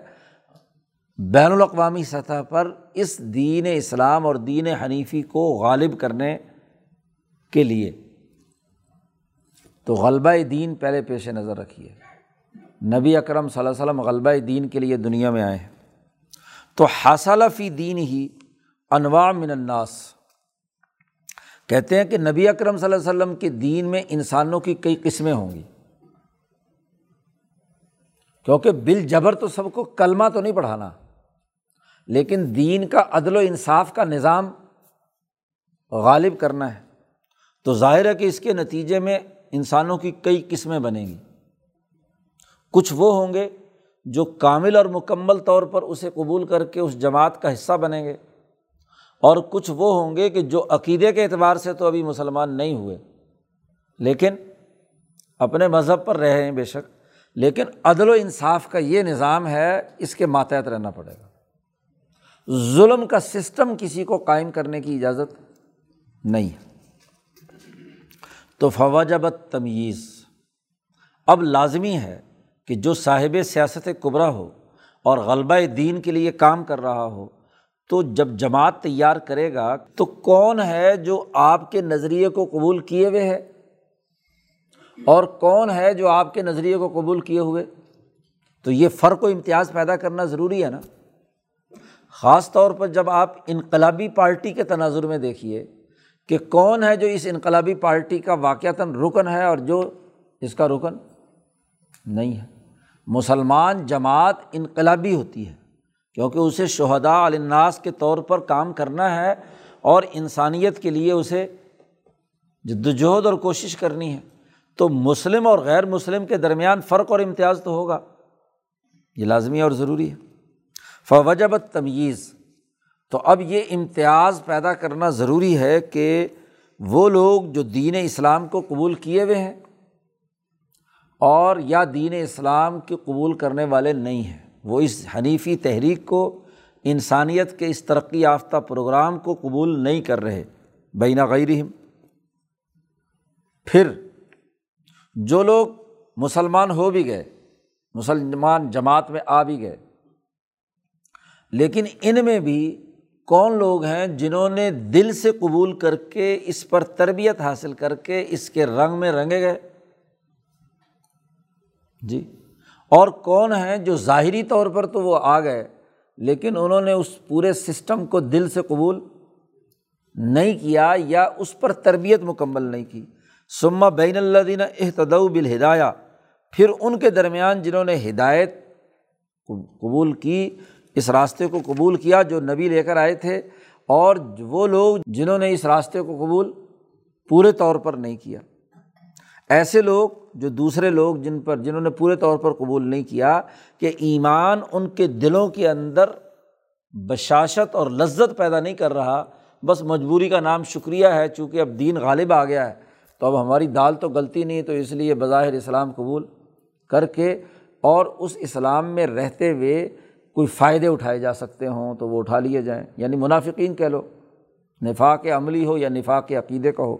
بین الاقوامی سطح پر اس دین اسلام اور دین حنیفی کو غالب کرنے کے لیے تو غلبہ دین پہلے پیش نظر رکھیے۔ نبی اکرم صلی اللہ علیہ وسلم غلبہ دین کے لیے دنیا میں آئے ہیں۔ تو حاصل فی دین ہی انواع من الناس۔ کہتے ہیں کہ نبی اکرم صلی اللہ علیہ وسلم کے دین میں انسانوں کی کئی قسمیں ہوں گی۔ کیونکہ بل جبر تو سب کو کلمہ تو نہیں پڑھانا۔ لیکن دین کا عدل و انصاف کا نظام غالب کرنا ہے۔ تو ظاہر ہے کہ اس کے نتیجے میں انسانوں کی کئی قسمیں بنیں گی۔ کچھ وہ ہوں گے جو کامل اور مکمل طور پر اسے قبول کر کے اس جماعت کا حصہ بنیں گے۔ اور کچھ وہ ہوں گے کہ جو عقیدے کے اعتبار سے تو ابھی مسلمان نہیں ہوئے۔ لیکن اپنے مذہب پر رہے ہیں بے شک، لیکن عدل و انصاف کا یہ نظام ہے، اس کے ماتحت رہنا پڑے گا۔ ظلم کا سسٹم کسی کو قائم کرنے کی اجازت نہیں۔ ہے تو فواجبت تمیز۔ اب لازمی ہے کہ جو صاحب سیاست قبرا ہو اور غلبہ دین کے لیے کام کر رہا ہو، تو جب جماعت تیار کرے گا، تو کون ہے جو آپ کے نظریے کو قبول کیے ہوئے ہے؟ اور کون ہے جو آپ کے نظریے کو قبول کیے ہوئے؟ تو یہ فرق و امتیاز پیدا کرنا ضروری ہے نا۔ خاص طور پر جب آپ انقلابی پارٹی کے تناظر میں دیکھیے کہ کون ہے جو اس انقلابی پارٹی کا واقعتاً رکن ہے اور جو اس کا رکن نہیں ہے۔ مسلمان جماعت انقلابی ہوتی ہے کیونکہ اسے شہدا الناس کے طور پر کام کرنا ہے اور انسانیت کے لیے اسے جد وجہد اور کوشش کرنی ہے۔ تو مسلم اور غیر مسلم کے درمیان فرق اور امتیاز تو ہوگا۔ یہ لازمی اور ضروری ہے۔ فوجبت تمیز۔ تو اب یہ امتیاز پیدا کرنا ضروری ہے کہ وہ لوگ جو دین اسلام کو قبول کیے ہوئے ہیں اور یا دین اسلام کے قبول کرنے والے نہیں ہیں۔ وہ اس حنیفی تحریک کو، انسانیت کے اس ترقی یافتہ پروگرام کو قبول نہیں کر رہے۔ بین غیرہم۔ پھر جو لوگ مسلمان ہو بھی گئے، مسلمان جماعت میں آ بھی گئے لیکن ان میں بھی کون لوگ ہیں جنہوں نے دل سے قبول کر کے اس پر تربیت حاصل کر کے اس کے رنگ میں رنگے گئے؟ جی۔ اور کون ہیں جو ظاہری طور پر تو وہ آ گئے، لیکن انہوں نے اس پورے سسٹم کو دل سے قبول نہیں کیا یا اس پر تربیت مکمل نہیں کی؟ سما بین اللہ دین احتدو بالہدایہ، پھر ان کے درمیان جنہوں نے ہدایت قبول کی اس راستے کو قبول کیا جو نبی لے کر آئے تھے، اور وہ لوگ جنہوں نے اس راستے کو قبول پورے طور پر نہیں کیا۔ ایسے لوگ جو دوسرے لوگ جن پر، جنہوں نے پورے طور پر قبول نہیں کیا کہ ایمان ان کے دلوں کے اندر بشاشت اور لذت پیدا نہیں کر رہا، بس مجبوری کا نام شکریہ ہے چونکہ اب دین غالب آ گیا ہے۔ تو اب ہماری دال تو غلطی نہیں، تو اس لیے بظاہر اسلام قبول کر کے اور اس اسلام میں رہتے ہوئے کوئی فائدے اٹھائے جا سکتے ہوں تو وہ اٹھا لیے جائیں۔ یعنی منافقین کہہ لو، نفاق عملی ہو یا نفاق عقیدے کا ہو۔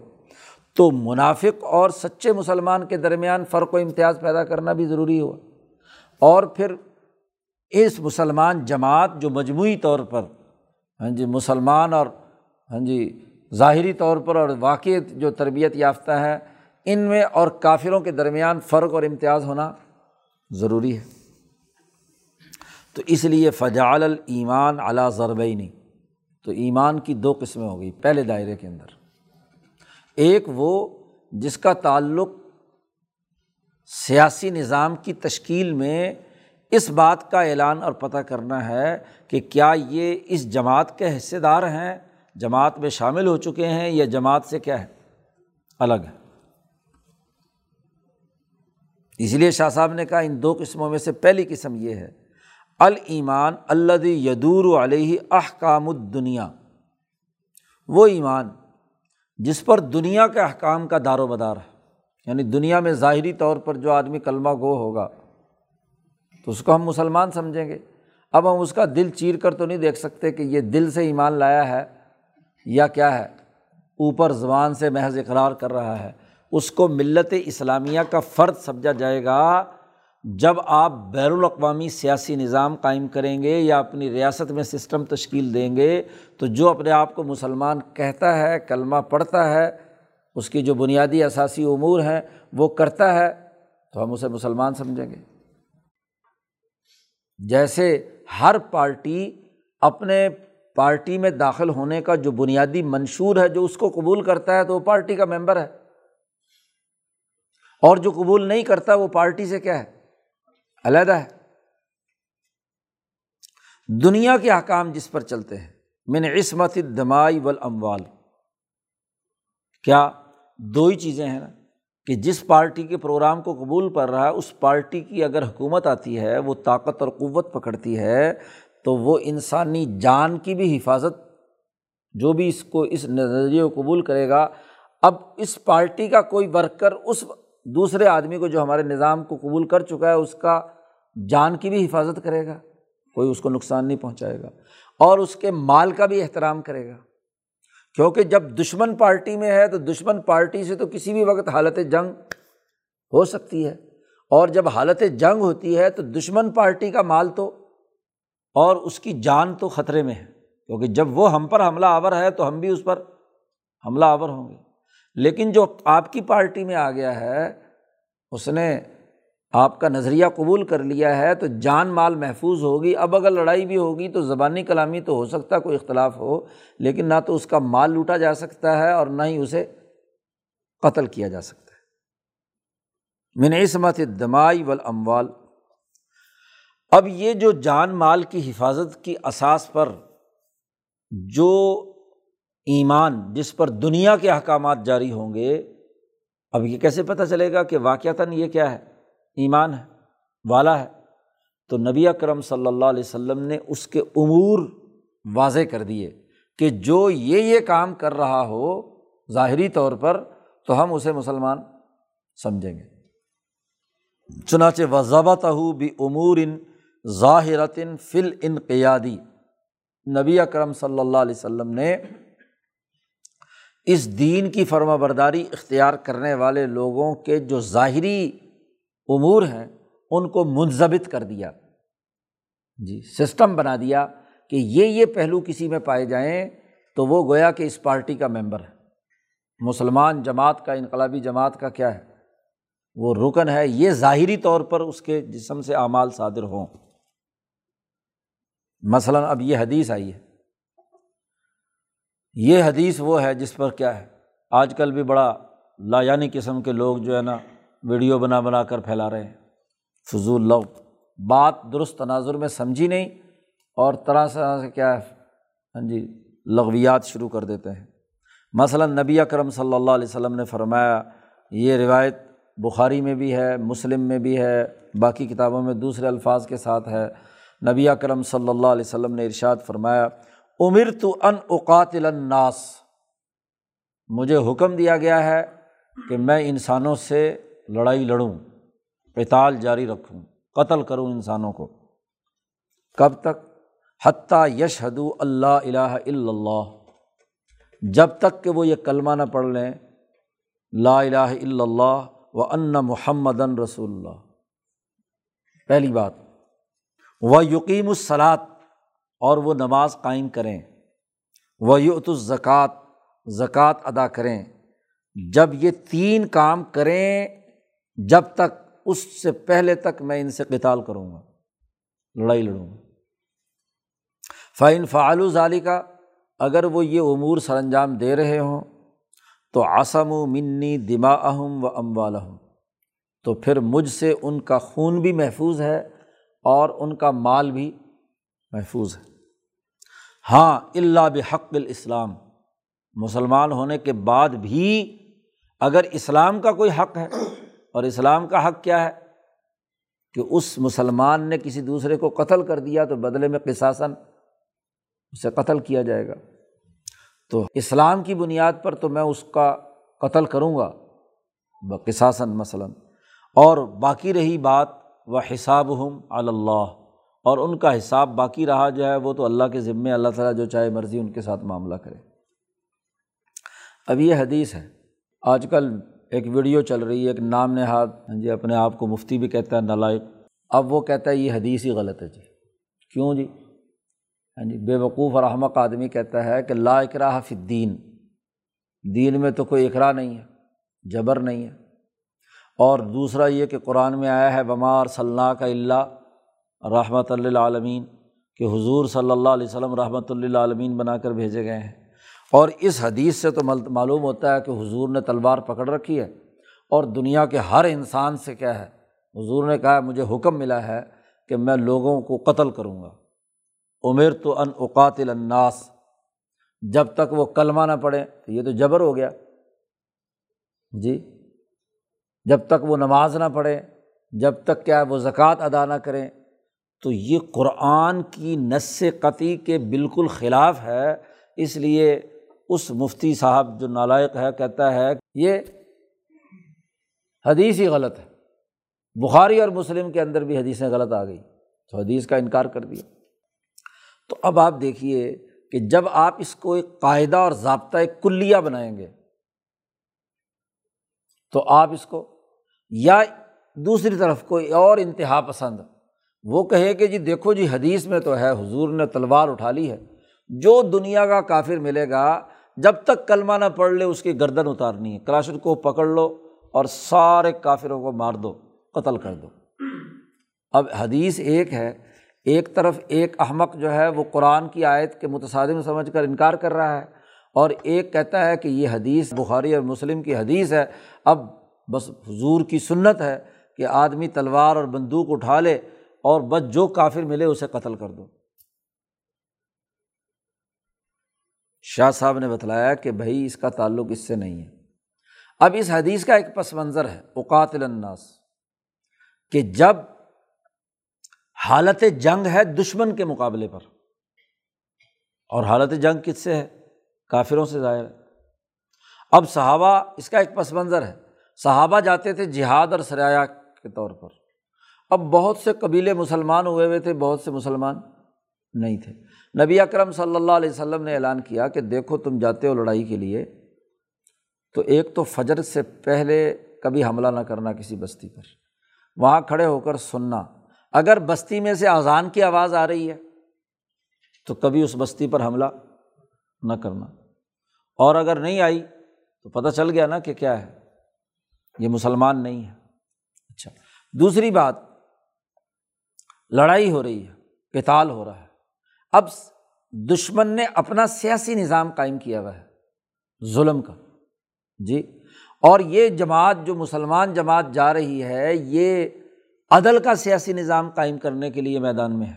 تو منافق اور سچے مسلمان کے درمیان فرق و امتیاز پیدا کرنا بھی ضروری ہوا۔ اور پھر اس مسلمان جماعت جو مجموعی طور پر ہاں جی مسلمان اور ہاں جی ظاہری طور پر اور واقعی جو تربیت یافتہ ہے ان میں اور کافروں کے درمیان فرق اور امتیاز ہونا ضروری ہے۔ تو اس لیے فجال المان علا ضربینی تو ایمان کی دو قسمیں ہو گئی پہلے دائرے کے اندر۔ ایک وہ جس کا تعلق سیاسی نظام کی تشکیل میں اس بات کا اعلان اور پتہ کرنا ہے کہ کیا یہ اس جماعت کے حصے دار ہیں، جماعت میں شامل ہو چکے ہیں یا جماعت سے کیا ہے؟ الگ ہے۔ اس لیے شاہ صاحب نے کہا ان دو قسموں میں سے پہلی قسم یہ ہے المان اللہ یدور علیہ احکام الدنیا۔ وہ ایمان جس پر دنیا کے احکام کا دار و مدار ہے۔ یعنی دنیا میں ظاہری طور پر جو آدمی کلمہ گو ہوگا، تو اس کو ہم مسلمان سمجھیں گے۔ اب ہم اس کا دل چیر کر تو نہیں دیکھ سکتے کہ یہ دل سے ایمان لایا ہے یا کیا ہے۔ اوپر زبان سے محض اقرار کر رہا ہے۔ اس کو ملت اسلامیہ کا فرد سمجھا جائے گا۔ جب آپ بین الاقوامی سیاسی نظام قائم کریں گے یا اپنی ریاست میں سسٹم تشکیل دیں گے، تو جو اپنے آپ کو مسلمان کہتا ہے، کلمہ پڑھتا ہے، اس کی جو بنیادی اثاثی امور ہیں، وہ کرتا ہے، تو ہم اسے مسلمان سمجھیں گے۔ جیسے ہر پارٹی اپنے پارٹی میں داخل ہونے کا جو بنیادی منشور ہے، جو اس کو قبول کرتا ہے، تو وہ پارٹی کا ممبر ہے۔ اور جو قبول نہیں کرتا، وہ پارٹی سے کیا ہے؟ علیحدہ ہے۔ دنیا کے حکام جس پر چلتے ہیں، من عصمت دمائی ول اموال کیا دو ہی چیزیں ہیں نا؟ کہ جس پارٹی کے پروگرام کو قبول کر رہا ہے، اس پارٹی کی اگر حکومت آتی ہے، وہ طاقت اور قوت پکڑتی ہے، تو وہ انسانی جان کی بھی حفاظت، جو بھی اس کو، اس نظریے کو قبول کرے گا۔ اب اس پارٹی کا کوئی ورکر، اس دوسرے آدمی کو جو ہمارے نظام کو قبول کر چکا ہے، اس کا جان کی بھی حفاظت کرے گا، کوئی اس کو نقصان نہیں پہنچائے گا، اور اس کے مال کا بھی احترام کرے گا۔ کیونکہ جب دشمن پارٹی میں ہے تو دشمن پارٹی سے تو کسی بھی وقت حالت جنگ ہو سکتی ہے۔ اور جب حالت جنگ ہوتی ہے تو دشمن پارٹی کا مال تو اور اس کی جان تو خطرے میں ہے۔ کیونکہ جب وہ ہم پر حملہ آور ہے تو ہم بھی اس پر حملہ آور ہوں گے۔ لیکن جو آپ کی پارٹی میں آ گیا ہے، اس نے آپ کا نظریہ قبول کر لیا ہے تو جان مال محفوظ ہوگی۔ اب اگر لڑائی بھی ہوگی تو زبانی کلامی تو ہو سکتا ہے کوئی اختلاف ہو، لیکن نہ تو اس کا مال لوٹا جا سکتا ہے اور نہ ہی اسے قتل کیا جا سکتا ہے۔ من عصمت دمائی اموال اب یہ جو جان مال کی حفاظت کی اساس پر جو ایمان جس پر دنیا کے احکامات جاری ہوں گے، اب یہ کیسے پتہ چلے گا کہ واقعتاً یہ کیا ہے؟ ایمان ہے، والا ہے۔ تو نبی اکرم صلی اللہ علیہ وسلم نے اس کے امور واضح کر دیے کہ جو یہ یہ کام کر رہا ہو ظاہری طور پر تو ہم اسے مسلمان سمجھیں گے۔ چنانچہ وضابط ہو بھی امور ان ظاہرتن فل ان قیادی نبی اکرم صلی اللہ علیہ وسلم نے اس دین کی فرما برداری اختیار کرنے والے لوگوں کے جو ظاہری امور ہیں، ان کو منظمت کر دیا۔ جی سسٹم بنا دیا کہ یہ یہ پہلو کسی میں پائے جائیں تو وہ گویا کہ اس پارٹی کا ممبر ہے۔ مسلمان جماعت کا، انقلابی جماعت کا کیا ہے؟ وہ رکن ہے۔ یہ ظاہری طور پر اس کے جسم سے اعمال صادر ہوں۔ مثلاً اب یہ حدیث آئی ہے۔ یہ حدیث وہ ہے جس پر کیا ہے؟ آج کل بھی بڑا لا یعنی قسم کے لوگ جو ہے نا ویڈیو بنا بنا کر پھیلا رہے ہیں۔ فضول لو۔ بات درست تناظر میں سمجھی نہیں، اور طرح طرح سے کیا ہے؟ ہاں جی لغویات شروع کر دیتے ہیں۔ مثلاً نبی اکرم صلی اللہ علیہ وسلم نے فرمایا، یہ روایت بخاری میں بھی ہے، مسلم میں بھی ہے، باقی کتابوں میں دوسرے الفاظ کے ساتھ ہے۔ نبی اکرم صلی اللہ علیہ وسلم نے ارشاد فرمایا عمر تو ان اوقات الناس۔ مجھے حکم دیا گیا ہے کہ میں انسانوں سے لڑائی لڑوں قتال جاری رکھوں، قتل کروں انسانوں کو۔ کب تک؟ حتیٰ یش حدو اللہ الہ الا اللہ۔ جب تک کہ وہ یہ کلمہ نہ پڑھ لیں، لا الہ الا اللہ و ان محمد رسول اللہ۔ پہلی بات وہ یقین الصلاط اور وہ نماز قائم کریں۔ وہ یوت الزکوٰۃ زکوٰۃ ادا کریں۔ جب یہ تین کام کریں جب تک اس سے پہلے تک میں ان سے قتال کروں گا، لڑائی لڑوں گا۔ فعین فعال ظالی کا اگر وہ یہ امور سر انجام دے رہے ہوں، تو آسم و منی دما اہم و ام ہوں تو پھر مجھ سے ان کا خون بھی محفوظ ہے اور ان کا مال بھی محفوظ ہے۔ ہاں اللہ بحق الاسلام مسلمان ہونے کے بعد بھی اگر اسلام کا کوئی حق ہے اور اسلام کا حق کیا ہے؟ کہ اس مسلمان نے کسی دوسرے کو قتل کر دیا تو بدلے میں قصاصن اسے قتل کیا جائے گا۔ تو اسلام کی بنیاد پر تو میں اس کا قتل کروں گا قصاصن مثلاً۔ اور باقی رہی بات، وہ حساب ہوں اللہ۔ اور ان کا حساب باقی رہا جو ہے، وہ تو اللہ کے ذمے، اللہ تعالیٰ جو چاہے مرضی ان کے ساتھ معاملہ کرے۔ اب یہ حدیث ہے۔ آج کل ایک ویڈیو چل رہی ہے، ایک نام نہاد۔ ہاں جی اپنے آپ کو مفتی بھی کہتا ہے، نالائق۔ اب وہ کہتا ہے، یہ حدیث ہی غلط ہے جی۔ کیوں جی؟ ہاں جی بے وقوف اور احمق آدمی کہتا ہے کہ لا اقرا فی الدین۔ دین میں تو کوئی اقرا نہیں ہے، جبر نہیں ہے۔ اور دوسرا یہ کہ قرآن میں آیا ہے بمار صلاح کا اللہ رحمۃ اللہ عالمین کہ حضور صلی اللہ علیہ وسلم رحمۃ اللہ عالمین بنا کر بھیجے گئے ہیں۔ اور اس حدیث سے تو معلوم ہوتا ہے کہ حضور نے تلوار پکڑ رکھی ہے اور دنیا کے ہر انسان سے کیا ہے، حضور نے کہا مجھے حکم ملا ہے کہ میں لوگوں کو قتل کروں گا۔ عمر تو ان اوقات الناس، جب تک وہ کلمہ نہ پڑھے تو یہ تو جبر ہو گیا۔ جی جب تک وہ نماز نہ پڑھے جب تک کیا وہ زکوٰۃ ادا نہ کریں، تو یہ قرآن کی نس قطعی کے بالکل خلاف ہے۔ اس لیے اس مفتی صاحب جو نالائق ہے، کہتا ہے یہ حدیث ہی غلط ہے۔ بخاری اور مسلم کے اندر بھی حدیثیں غلط آ گئی، تو حدیث کا انکار کر دیا۔ تو اب آپ دیکھیے کہ جب آپ اس کو ایک قاعدہ اور ضابطۂ کلیہ بنائیں گے، تو آپ اس کو یا دوسری طرف کوئی اور انتہا پسند، وہ کہے کہ جی دیکھو جی حدیث میں تو ہے، حضور نے تلوار اٹھا لی ہے، جو دنیا کا کافر ملے گا جب تک کلمہ نہ پڑھ لے، اس کی گردن اتارنی ہے۔ کلاشر کو پکڑ لو اور سارے کافروں کو مار دو، قتل کر دو۔ اب حدیث ایک ہے، ایک طرف ایک احمق جو ہے، وہ قرآن کی آیت کے متصادم سمجھ کر انکار کر رہا ہے، اور ایک کہتا ہے کہ یہ حدیث بخاری اور مسلم کی حدیث ہے۔ اب بس حضور کی سنت ہے کہ آدمی تلوار اور بندوق اٹھا لے اور بس جو کافر ملے، اسے قتل کر دو۔ شاہ صاحب نے بتلایا کہ بھائی اس کا تعلق اس سے نہیں ہے۔ اب اس حدیث کا ایک پس منظر ہے اوقات الناس، کہ جب حالت جنگ ہے دشمن کے مقابلے پر۔ اور حالت جنگ کس سے ہے؟ کافروں سے ظاہر ہے۔ اب صحابہ، اس کا ایک پس منظر ہے۔ صحابہ جاتے تھے جہاد اور سرایہ کے طور پر۔ اب بہت سے قبیلے مسلمان ہوئے ہوئے تھے، بہت سے مسلمان نہیں تھے۔ نبی اکرم صلی اللہ علیہ وسلم نے اعلان کیا کہ دیکھو تم جاتے ہو لڑائی کے لیے، تو ایک تو فجر سے پہلے کبھی حملہ نہ کرنا کسی بستی پر۔ وہاں کھڑے ہو کر سننا۔ اگر بستی میں سے اذان کی آواز آ رہی ہے، تو کبھی اس بستی پر حملہ نہ کرنا۔ اور اگر نہیں آئی، تو پتہ چل گیا نا کہ کیا ہے۔ یہ مسلمان نہیں ہے۔ اچھا۔ دوسری بات، لڑائی ہو رہی ہے کتال ہو رہا ہے۔ اب دشمن نے اپنا سیاسی نظام قائم کیا ہوا ہے، ظلم کا۔ جی۔ اور یہ جماعت جو مسلمان جماعت جا رہی ہے، یہ عدل کا سیاسی نظام قائم کرنے کے لیے میدان میں ہے۔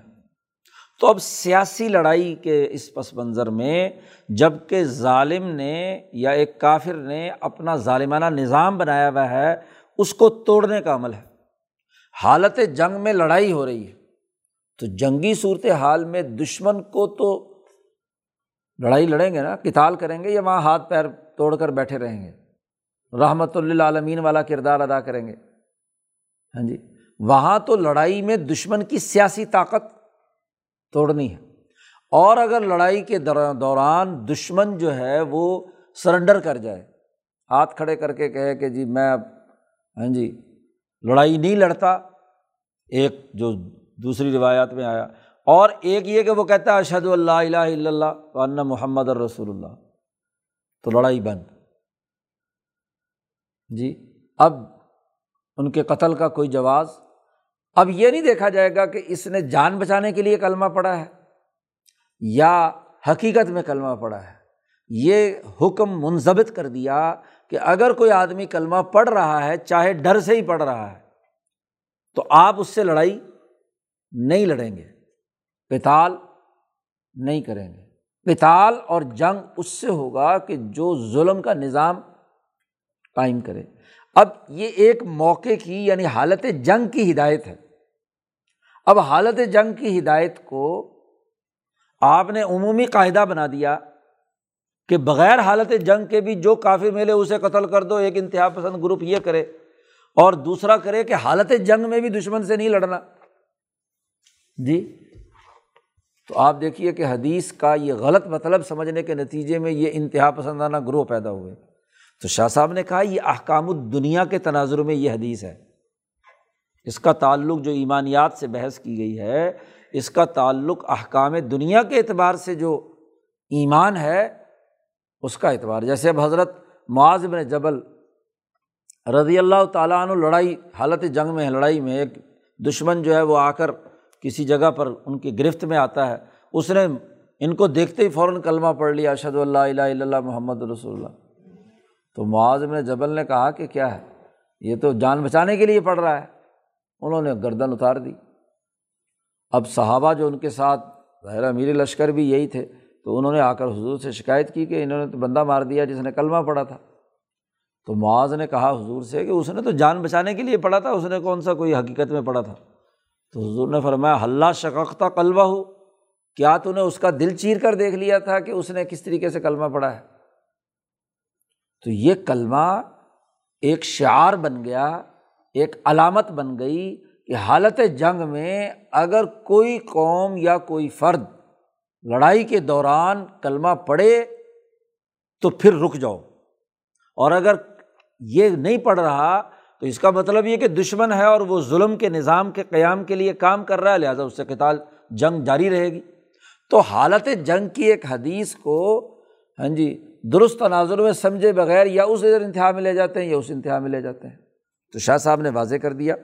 تو اب سیاسی لڑائی کے اس پس منظر میں جبکہ ظالم نے یا ایک کافر نے اپنا ظالمانہ نظام بنایا ہوا ہے، اس کو توڑنے کا عمل ہے۔ حالت جنگ میں لڑائی ہو رہی ہے۔ تو جنگی صورت حال میں دشمن کو تو لڑائی لڑیں گے نا کتال کریں گے یا وہاں ہاتھ پیر توڑ کر بیٹھے رہیں گے؟ رحمۃ اللہ عالمین والا کردار ادا کریں گے۔ ہاں جی وہاں تو لڑائی میں دشمن کی سیاسی طاقت توڑنی ہے۔ اور اگر لڑائی کے دوران دشمن جو ہے وہ سرنڈر کر جائے، ہاتھ کھڑے کر کے کہے کہ جی میں اب ہاں جی لڑائی نہیں لڑتا، ایک جو دوسری روایات میں آیا۔ اور ایک یہ کہ وہ کہتا ہے اشد اللہ الہ الا اللہ ون محمد الرسول اللہ. تو لڑائی بند۔ جی اب ان کے قتل کا کوئی جواز؟ اب یہ نہیں دیکھا جائے گا کہ اس نے جان بچانے کے لیے کلمہ پڑا ہے یا حقیقت میں کلمہ پڑا ہے۔ یہ حکم منظمت کر دیا کہ اگر کوئی آدمی کلمہ پڑھ رہا ہے، چاہے ڈر سے ہی پڑھ رہا ہے، تو آپ اس سے لڑائی نہیں لڑیں گے۔ پتال نہیں کریں گے۔ پتال اور جنگ اس سے ہوگا کہ جو ظلم کا نظام قائم کرے۔ اب یہ ایک موقع کی یعنی حالت جنگ کی ہدایت ہے۔ اب حالت جنگ کی ہدایت کو آپ نے عمومی قاعدہ بنا دیا کہ بغیر حالت جنگ کے بھی جو کافی ملے اسے قتل کر دو، ایک انتہا پسند گروپ یہ کرے۔ اور دوسرا کرے کہ حالت جنگ میں بھی دشمن سے نہیں لڑنا۔ جی؟ تو آپ دیکھیے کہ حدیث کا یہ غلط مطلب سمجھنے کے نتیجے میں یہ انتہا پسندانہ گروہ پیدا ہوئے۔ تو شاہ صاحب نے کہا، یہ احکام الدنیا کے تناظر میں یہ حدیث ہے۔ اس کا تعلق جو ایمانیات سے بحث کی گئی ہے، اس کا تعلق احکام دنیا کے اعتبار سے جو ایمان ہے، اس کا اعتبار۔ جیسے اب حضرت معاذ بن جبل رضی اللہ تعالیٰ عنہ لڑائی، حالت جنگ میں ہے لڑائی میں ایک دشمن جو ہے وہ آ کر کسی جگہ پر ان کی گرفت میں آتا ہے، اس نے ان کو دیکھتے ہی فوراً کلمہ پڑھ لیا اشد اللہ الہ الا اللہ محمد رسول اللہ۔ تو معاذ میں جبل نے کہا کہ کیا ہے؟ یہ تو جان بچانے کے لیے پڑھ رہا ہے۔ انہوں نے گردن اتار دی۔ اب صحابہ جو ان کے ساتھ، ظاہر امیر لشکر بھی یہی تھے، تو انہوں نے آ کر حضور سے شکایت کی کہ انہوں نے تو بندہ مار دیا جس نے کلمہ پڑھا تھا۔ تو معاذ نے کہا حضور سے کہ اس نے تو جان بچانے کے لیے پڑھا تھا، اس نے کون سا کوئی حقیقت میں پڑھا تھا؟ تو حضور نے فرمایا، حلہ شکختہ کلبہ ہو کیا تو نے اس کا دل چیر کر دیکھ لیا تھا کہ اس نے کس طریقے سے کلمہ پڑھا ہے؟ تو یہ کلمہ ایک شعار بن گیا، ایک علامت بن گئی کہ حالت جنگ میں اگر کوئی قوم یا کوئی فرد لڑائی کے دوران کلمہ پڑھے تو پھر رک جاؤ۔ اور اگر یہ نہیں پڑھ رہا تو اس کا مطلب یہ کہ دشمن ہے اور وہ ظلم کے نظام کے قیام کے لیے کام کر رہا ہے، لہٰذا اس سے کتال جنگ جاری رہے گی۔ تو حالت جنگ کی ایک حدیث کو ہاں جی درست تناظر میں سمجھے بغیر یا اس ادھر انتہا میں لے جاتے ہیں یا اس انتہا میں لے جاتے ہیں۔ تو شاہ صاحب نے واضح کر دیا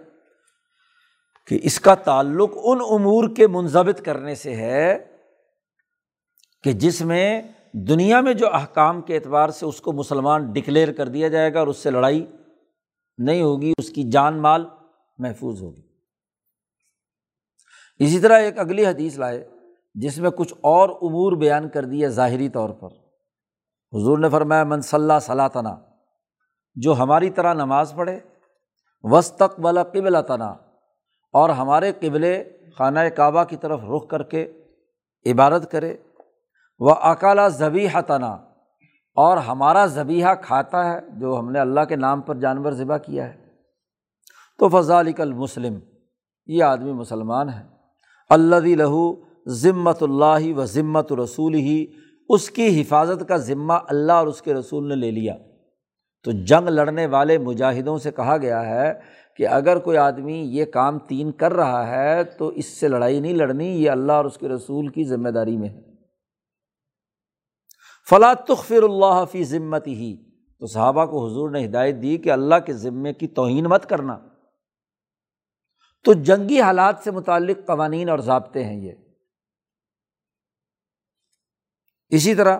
کہ اس کا تعلق ان امور کے منظمت کرنے سے ہے کہ جس میں دنیا میں جو احکام کے اعتبار سے اس کو مسلمان ڈکلیئر کر دیا جائے گا اور اس سے لڑائی نہیں ہوگی، اس کی جان مال محفوظ ہوگی۔ اسی طرح ایک اگلی حدیث لائے، جس میں کچھ اور امور بیان کر دیے ظاہری طور پر۔ حضور نے فرمایا، من صلاح صلاح تنا جو ہماری طرح نماز پڑھے وسط والا قبل تنا اور ہمارے قبل خانہ کعبہ کی طرف رخ کر کے عبادت کرے وہ اکالا ذبیحہ تنا اور ہمارا ذبیحہ کھاتا ہے جو ہم نے اللہ کے نام پر جانور ذبح کیا ہے۔ تو فضال المسلم، یہ آدمی مسلمان ہے۔ اللہ لہو ذمت اللہ و ذمت رسول ہی اس کی حفاظت کا ذمہ اللہ اور اس کے رسول نے لے لیا۔ تو جنگ لڑنے والے مجاہدوں سے کہا گیا ہے کہ اگر کوئی آدمی یہ کام تین کر رہا ہے تو اس سے لڑائی نہیں لڑنی، یہ اللہ اور اس کے رسول کی ذمہ داری میں ہے۔ فلاں تخفر اللہ فی ذمت ہی تو صحابہ کو حضور نے ہدایت دی کہ اللہ کے ذمے کی توہین مت کرنا۔ تو جنگی حالات سے متعلق قوانین اور ضابطے ہیں یہ۔ اسی طرح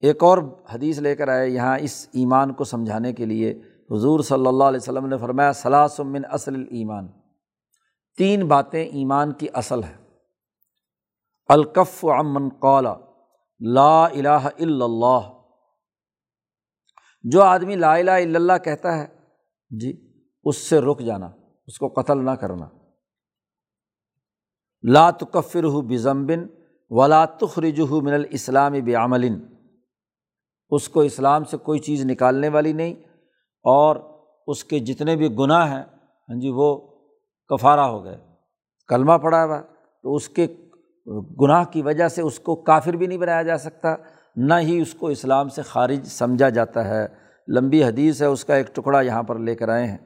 ایک اور حدیث لے کر آئے، یہاں اس ایمان کو سمجھانے کے لیے حضور صلی اللہ علیہ وسلم نے فرمایا صلاح اصل ایمان تین باتیں ایمان کی اصل ہے الکف امن قولا لا الہ الا اللہ۔ جو آدمی لا الہ الا اللہ کہتا ہے جی اس سے رک جانا، اس کو قتل نہ کرنا۔ لا تکفر ہو بزمبن ولا تخرج من الاسلام بعمل اس کو اسلام سے کوئی چیز نکالنے والی نہیں، اور اس کے جتنے بھی گناہ ہیں ہاں جی وہ کفارہ ہو گئے۔ کلمہ پڑا ہوا تو اس کے گناہ کی وجہ سے اس کو کافر بھی نہیں بنایا جا سکتا، نہ ہی اس کو اسلام سے خارج سمجھا جاتا ہے۔ لمبی حدیث ہے، اس کا ایک ٹکڑا یہاں پر لے کر آئے ہیں۔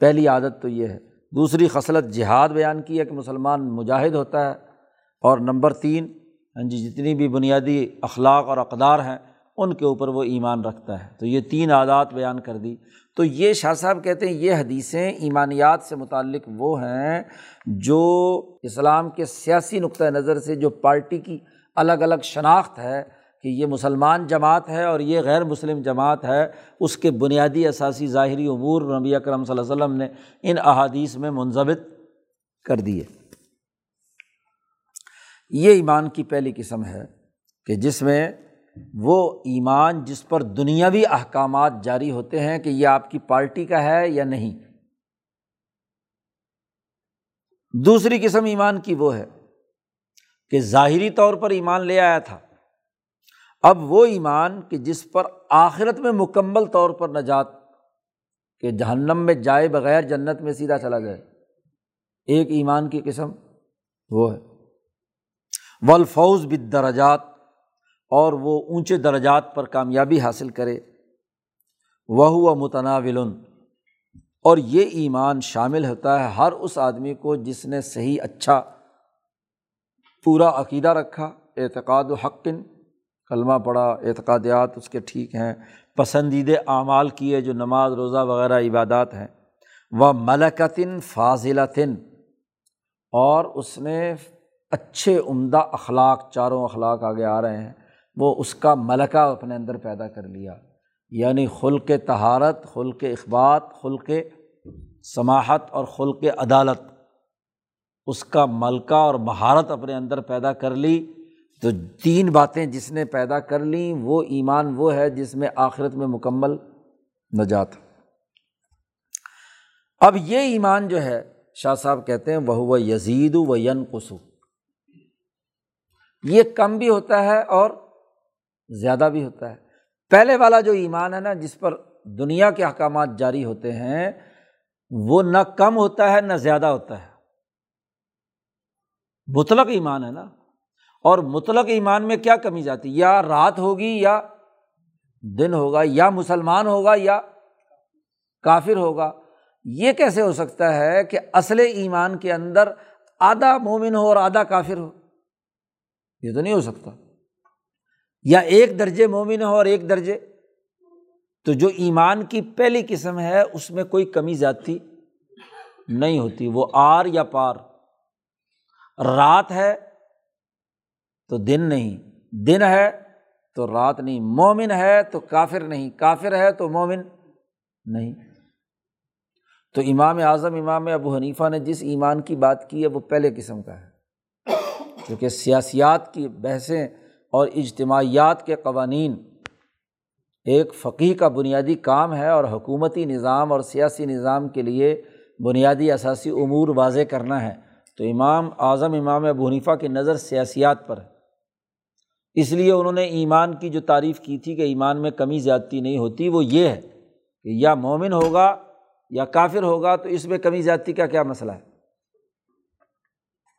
پہلی عادت تو یہ ہے۔ دوسری، خصلت جہاد بیان کی ہے کہ مسلمان مجاہد ہوتا ہے۔ اور نمبر تین ہاں جی جتنی بھی بنیادی اخلاق اور اقدار ہیں ان کے اوپر وہ ایمان رکھتا ہے۔ تو یہ تین عادات بیان کر دی۔ تو یہ شاہ صاحب کہتے ہیں یہ حدیثیں ایمانیات سے متعلق وہ ہیں جو اسلام کے سیاسی نقطۂ نظر سے جو پارٹی کی الگ الگ شناخت ہے کہ یہ مسلمان جماعت ہے اور یہ غیر مسلم جماعت ہے، اس کے بنیادی اثاثی ظاہری امور نبی اکرم صلی اللہ علیہ وسلم نے ان احادیث میں منظم کر دیے۔ یہ ایمان کی پہلی قسم ہے کہ جس میں وہ ایمان جس پر دنیاوی احکامات جاری ہوتے ہیں کہ یہ آپ کی پارٹی کا ہے یا نہیں۔ دوسری قسم ایمان کی وہ ہے کہ ظاہری طور پر ایمان لے آیا تھا۔ اب وہ ایمان کہ جس پر آخرت میں مکمل طور پر نجات کہ جہنم میں جائے بغیر جنت میں سیدھا چلا جائے۔ ایک ایمان کی قسم وہ ہے۔ ولفوز بد درجات اور وہ اونچے درجات پر کامیابی حاصل کرے۔ وہ ہوا متناول اور یہ ایمان شامل ہوتا ہے ہر اس آدمی کو جس نے صحیح اچھا پورا عقیدہ رکھا، اعتقاد و حقن کلمہ پڑھا، اعتقادیات اس کے ٹھیک ہیں۔ پسندیدہ اعمال کیے جو نماز، روزہ وغیرہ، عبادات ہیں۔ وہ ملکتن فاضلتن۔ اور اس نے اچھے، عمدہ اخلاق، چاروں اخلاق آگے آ رہے ہیں۔ وہ اس کا ملکہ اپنے اندر پیدا کر لیا۔ یعنی خلق تہارت خلق اخبات، خلق سماحت اور خلق عدالت، اس کا ملکہ اور مہارت اپنے اندر پیدا کر لی۔ تو تین باتیں جس نے پیدا کر لیں وہ ایمان وہ ہے جس میں آخرت میں مکمل نجات۔ اب یہ ایمان جو ہے، شاہ صاحب کہتے ہیں وہ وہ یزید و ین قسو یہ کم بھی ہوتا ہے اور زیادہ بھی ہوتا ہے۔ پہلے والا جو ایمان ہے نا، جس پر دنیا کے احکامات جاری ہوتے ہیں، وہ نہ کم ہوتا ہے، نہ زیادہ ہوتا ہے۔ مطلق ایمان ہے نا۔ اور مطلق ایمان میں کیا کمی جاتی؟ یا رات ہوگی یا دن ہوگا، یا مسلمان ہوگا یا کافر ہوگا۔ یہ کیسے ہو سکتا ہے کہ اصل ایمان کے اندر آدھا مومن ہو اور آدھا کافر ہو؟ یہ تو نہیں ہو سکتا۔ یا ایک درجے مومن ہو اور ایک درجے، تو جو ایمان کی پہلی قسم ہے، اس میں کوئی کمی زیادتی نہیں ہوتی۔ وہ آر یا پار۔ رات ہے تو دن نہیں۔ دن ہے تو رات نہیں۔ مومن ہے تو کافر نہیں۔ کافر ہے تو مومن نہیں۔ تو امام اعظم، امام ابو حنیفہ نے جس ایمان کی بات کی ہے، وہ پہلے قسم کا ہے۔ کیونکہ سیاسیات کی بحثیں اور اجتماعیات کے قوانین۔ ایک فقی کا بنیادی کام ہے اور حکومتی نظام اور سیاسی نظام کے لیے بنیادی اثاثی امور واضح کرنا ہے۔ تو امام اعظم امام ابو حنیفہ کی نظر سیاسیات پر ہے۔ اس لیے انہوں نے ایمان کی جو تعریف کی تھی کہ ایمان میں کمی زیادتی نہیں ہوتی، وہ یہ ہے کہ یا مومن ہوگا یا کافر ہوگا، تو اس میں کمی زیادتی کا کیا مسئلہ ہے؟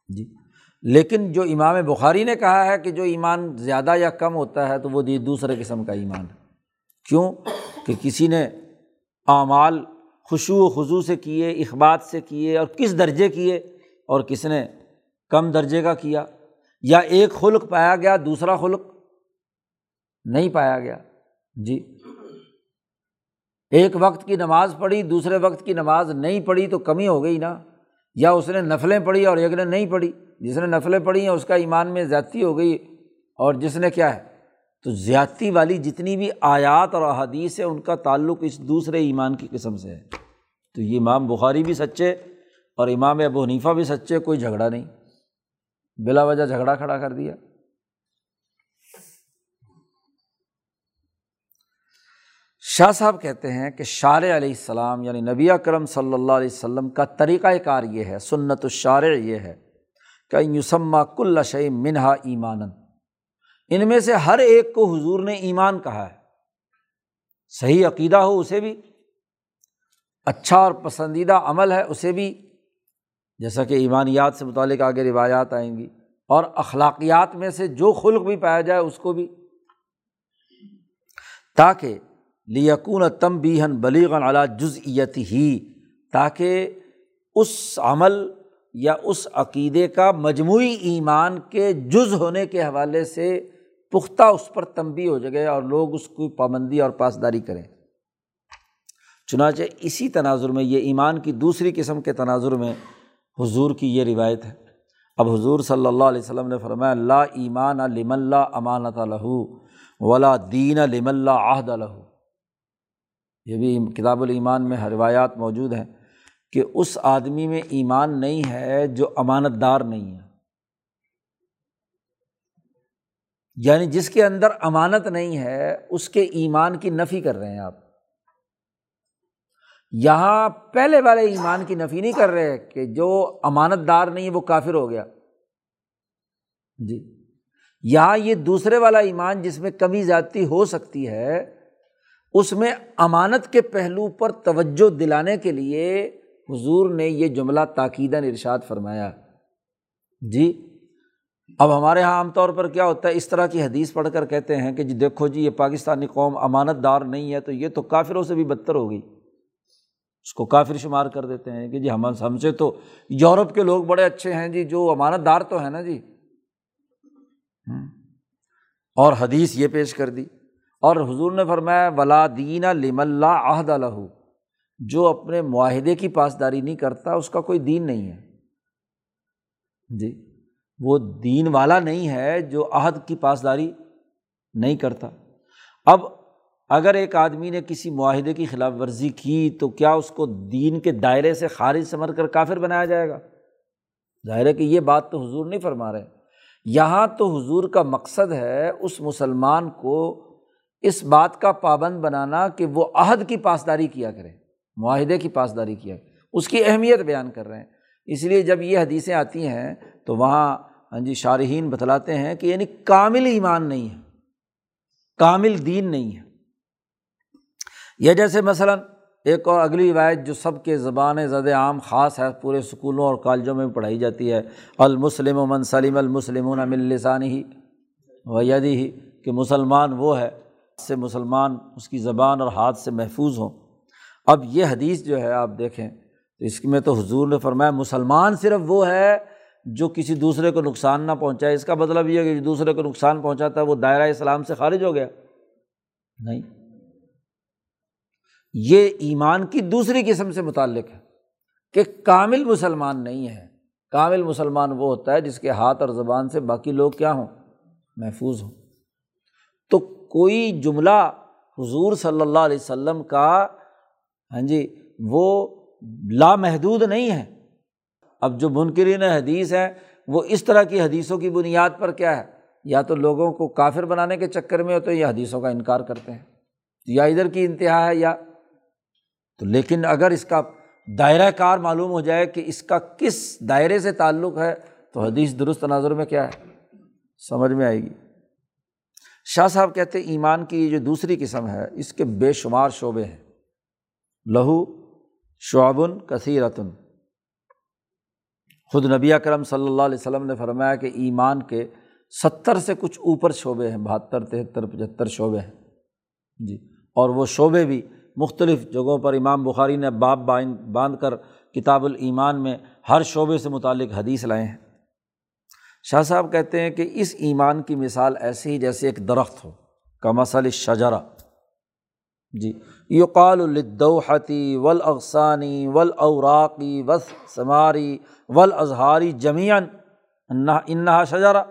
جی۔ لیکن جو امام بخاری نے کہا ہے کہ جو ایمان زیادہ یا کم ہوتا ہے تو وہ دوسرے قسم کا ایمان ہے۔ کیوں؟ کہ کسی نے اعمال خوشو و خضو سے کیے، اخبات سے کیے اور کس درجے کیے اور کس نے کم درجے کا کیا۔ یا ایک خلق پایا گیا، دوسرا خلق نہیں پایا گیا۔ جی۔ ایک وقت کی نماز پڑھی، دوسرے وقت کی نماز نہیں پڑھی تو کمی ہو گئی نا۔ یا اس نے نفلیں پڑھی اور ایک نے نہیں پڑھی۔ جس نے نفلیں پڑھی ہیں، اس کا ایمان میں زیادتی ہو گئی۔ اور جس نے کیا ہے؟ تو زیادتی والی جتنی بھی آیات اور احادیث ہے ان کا تعلق اس دوسرے ایمان کی قسم سے ہے۔ تو یہ امام بخاری بھی سچے اور امام ابو حنیفہ بھی سچے، کوئی جھگڑا نہیں۔ بلا وجہ جھگڑا کھڑا کر دیا۔ شاہ صاحب کہتے ہیں کہ شار علیہ السلام یعنی نبی کرم صلی اللہ علیہ وسلم کا طریقۂ کار یہ ہے، سنت الشار یہ ہے۔ کہ یوسما کل شعی منہا ایمان ان میں سے ہر ایک کو حضور نے ایمان کہا ہے۔ صحیح عقیدہ ہو اسے بھی۔ اچھا اور پسندیدہ عمل ہے اسے بھی۔ جیسا کہ ایمانیات سے متعلق آگے روایات آئیں گی۔ اور اخلاقیات میں سے جو خلق بھی پایا جائے اس کو بھی۔ تاکہ لیکون تم بیہن بلیغن علا جزئیت ہی تاکہ اس عمل یا اس عقیدے کا مجموعی ایمان کے جز ہونے کے حوالے سے پختہ اس پر تنبی ہو جائے اور لوگ اس کی پابندی اور پاسداری کریں۔ چنانچہ اسی تناظر میں یہ ایمان کی دوسری قسم کے تناظر میں حضور کی یہ روایت ہے۔ اب حضور صلی اللہ علیہ وسلم نے فرمایا اللہ ایمان لم اللہ امانت لہو ولا دین لم اللہ عہد لہو۔ یہ بھی کتاب الایمان میں روایات موجود ہیں۔ کہ اس آدمی میں ایمان نہیں ہے جو امانت دار نہیں ہے۔ یعنی جس کے اندر امانت نہیں ہے، اس کے ایمان کی نفی کر رہے ہیں آپ۔ یہاں پہلے والے ایمان کی نفی نہیں کر رہے کہ جو امانت دار نہیں ہے، وہ کافر ہو گیا۔ جی۔ یہاں یہ دوسرے والا ایمان جس میں کمی زیادتی ہو سکتی ہے، اس میں امانت کے پہلو پر توجہ دلانے کے لیے حضور نے یہ جملہ تاکیدہ ارشاد فرمایا۔ جی اب ہمارے یہاں عام طور پر کیا ہوتا ہے؟ اس طرح کی حدیث پڑھ کر کہتے ہیں کہ جی دیکھو جی یہ پاکستانی قوم امانت دار نہیں ہے تو یہ تو کافروں سے بھی بدتر ہو گئی اس کو کافر شمار کر دیتے ہیں کہ جی ہم ہم سے تو یورپ کے لوگ بڑے اچھے ہیں جی جو امانت دار تو ہے نا جی۔ اور حدیث یہ پیش کر دی۔ اور حضور نے فرمایا، ولا دین لم اللہ عہد الح جو اپنے معاہدے کی پاسداری نہیں کرتا، اس کا کوئی دین نہیں ہے۔ جی وہ دین والا نہیں ہے جو عہد کی پاسداری نہیں کرتا۔ اب اگر ایک آدمی نے کسی معاہدے کی خلاف ورزی کی، تو کیا اس کو دین کے دائرے سے خارج سمجھ کر کافر بنایا جائے گا؟ ظاہر ہے کہ یہ بات تو حضور نہیں فرما رہے۔ یہاں تو حضور کا مقصد ہے اس مسلمان کو اس بات کا پابند بنانا کہ وہ عہد کی پاسداری کیا کرے۔ معاہدے کی پاسداری کیا اس کی اہمیت بیان کر رہے ہیں۔ اس لیے جب یہ حدیثیں آتی ہیں تو وہاں ہاں جی شارحین بتلاتے ہیں کہ یعنی کامل ایمان نہیں ہے۔ کامل دین نہیں ہے۔ یہ جیسے مثلاً ایک اور اگلی روایت جو سب کے زبان زد عام خاص ہے، پورے اسکولوں اور کالجوں میں پڑھائی جاتی ہے۔ المسلم و سلیم المسلم لسانی ہی ویدی ہی کہ مسلمان وہ ہے سے مسلمان اس کی زبان اور ہاتھ سے محفوظ ہوں۔ اب یہ حدیث جو ہے آپ دیکھیں تو اس میں تو حضور نے فرمایا مسلمان صرف وہ ہے جو کسی دوسرے کو نقصان نہ پہنچائے۔ اس کا مطلب یہ ہے کہ جو دوسرے کو نقصان پہنچاتا ہے وہ دائرۂ اسلام سے خارج ہو گیا۔ نہیں۔ یہ ایمان کی دوسری قسم سے متعلق ہے کہ کامل مسلمان نہیں ہے۔ کامل مسلمان وہ ہوتا ہے جس کے ہاتھ اور زبان سے باقی لوگ کیا ہوں؟ محفوظ ہوں۔ تو کوئی جملہ حضور صلی اللہ علیہ وسلم کا ہاں جی وہ لامحدود نہیں ہے۔ اب جو منکرین حدیث ہیں، وہ اس طرح کی حدیثوں کی بنیاد پر کیا ہے؟ یا تو لوگوں کو کافر بنانے کے چکر میں ہو تو یہ حدیثوں کا انکار کرتے ہیں۔ یا ادھر کی انتہا ہے، یا تو لیکن اگر اس کا دائرۂ کار معلوم ہو جائے کہ اس کا کس دائرے سے تعلق ہے، تو حدیث درست نظر میں کیا ہے؟ سمجھ میں آئے گی۔ شاہ صاحب کہتے ایمان کی یہ جو دوسری قسم ہے، اس کے بے شمار شعبے ہیں۔ لہو شعبن کثیرتن۔ خود نبی اکرم صلی اللہ علیہ وسلم نے فرمایا کہ ایمان کے ستر سے کچھ اوپر شعبے ہیں، بہتر، تہتر، پچہتر شعبے ہیں۔ جی اور وہ شعبے بھی مختلف جگہوں پر امام بخاری نے باب باندھ کر کتاب الایمان میں ہر شعبے سے متعلق حدیث لائے ہیں۔ شاہ صاحب کہتے ہیں کہ اس ایمان کی مثال ایسی ہی جیسے ایک درخت ہو کا مسل شجرا جی یقال الدوحتی ولاغسانی ولاوراقی وس ثماری ول اظہاری جمیان انہا شجرا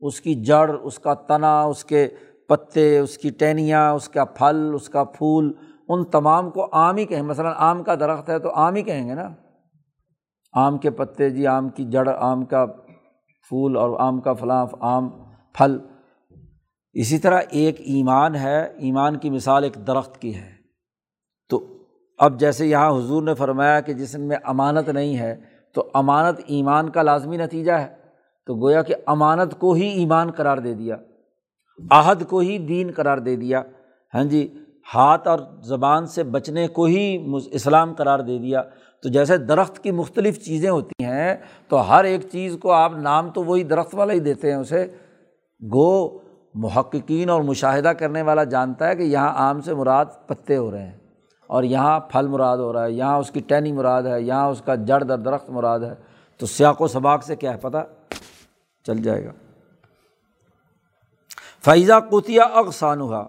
اس کی جڑ، اس کا تنا، اس کے پتے، اس کی ٹہنیاں اس کا پھل، اس کا پھول، ان تمام کو عام ہی کہیں۔ مثلاً آم کا درخت ہے تو عام ہی کہیں گے نا؟ آم کے پتے جی آم کی جڑ، آم کا پھول اور آم کا فلاں، آم پھل۔ اسی طرح ایک ایمان ہے، ایمان کی مثال ایک درخت کی ہے۔ تو اب جیسے یہاں حضور نے فرمایا کہ جسم میں امانت نہیں ہے، تو امانت ایمان کا لازمی نتیجہ ہے۔ تو گویا کہ امانت کو ہی ایمان قرار دے دیا، عہد کو ہی دین قرار دے دیا۔ ہاں جی ہاتھ اور زبان سے بچنے کو ہی اسلام قرار دے دیا۔ تو جیسے درخت کی مختلف چیزیں ہوتی ہیں، تو ہر ایک چیز کو آپ نام تو وہی درخت والا ہی دیتے ہیں اسے۔ گو محققین اور مشاہدہ کرنے والا جانتا ہے کہ یہاں آم سے مراد پتے ہو رہے ہیں اور یہاں پھل مراد ہو رہا ہے، یہاں اس کی ٹہنی مراد ہے، یہاں اس کا جڑ در درخت مراد ہے۔ تو سیاق و سباق سے کیا ہے پتہ؟ چل جائے گا۔ فیضا کتیا اغسان ہوا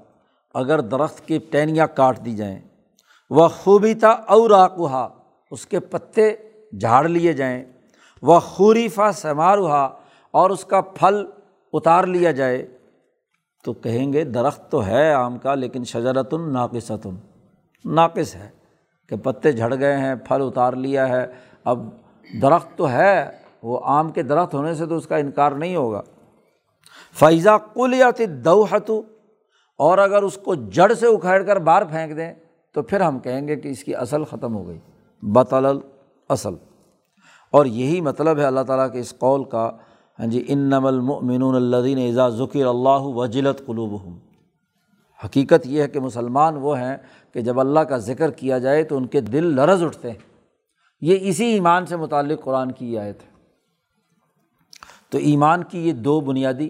اگر درخت کی ٹہنیاں کاٹ دی جائیں وہ خوبی تھا اوراقا اس کے پتے جھاڑ لیے جائیں وہ خوریفا سمار ہوا اور اس کا پھل اتار لیا جائے تو کہیں گے درخت تو ہے آم کا لیکن شجرت ناقصتن۔ ناقص ہے کہ پتے جھڑ گئے ہیں، پھل اتار لیا ہے۔ اب درخت تو ہے، وہ آم کے درخت ہونے سے تو اس کا انکار نہیں ہوگا۔ فیضا کل یا تھی دوحتو اور اگر اس کو جڑ سے اکھاڑ کر باہر پھینک دیں تو پھر ہم کہیں گے کہ اس کی اصل ختم ہو گئی۔ بطل اصل اور یہی مطلب ہے اللہ تعالیٰ کے اس قول کا ہاں جی ان نمل المؤمنون الدین اعزا ذکر اللہ وجلت قلوب ہوں حقیقت یہ ہے کہ مسلمان وہ ہیں کہ جب اللہ کا ذکر کیا جائے تو ان کے دل لرز اٹھتے ہیں۔ یہ اسی ایمان سے متعلق قرآن کی آیت ہے۔ تو ایمان کی یہ دو بنیادی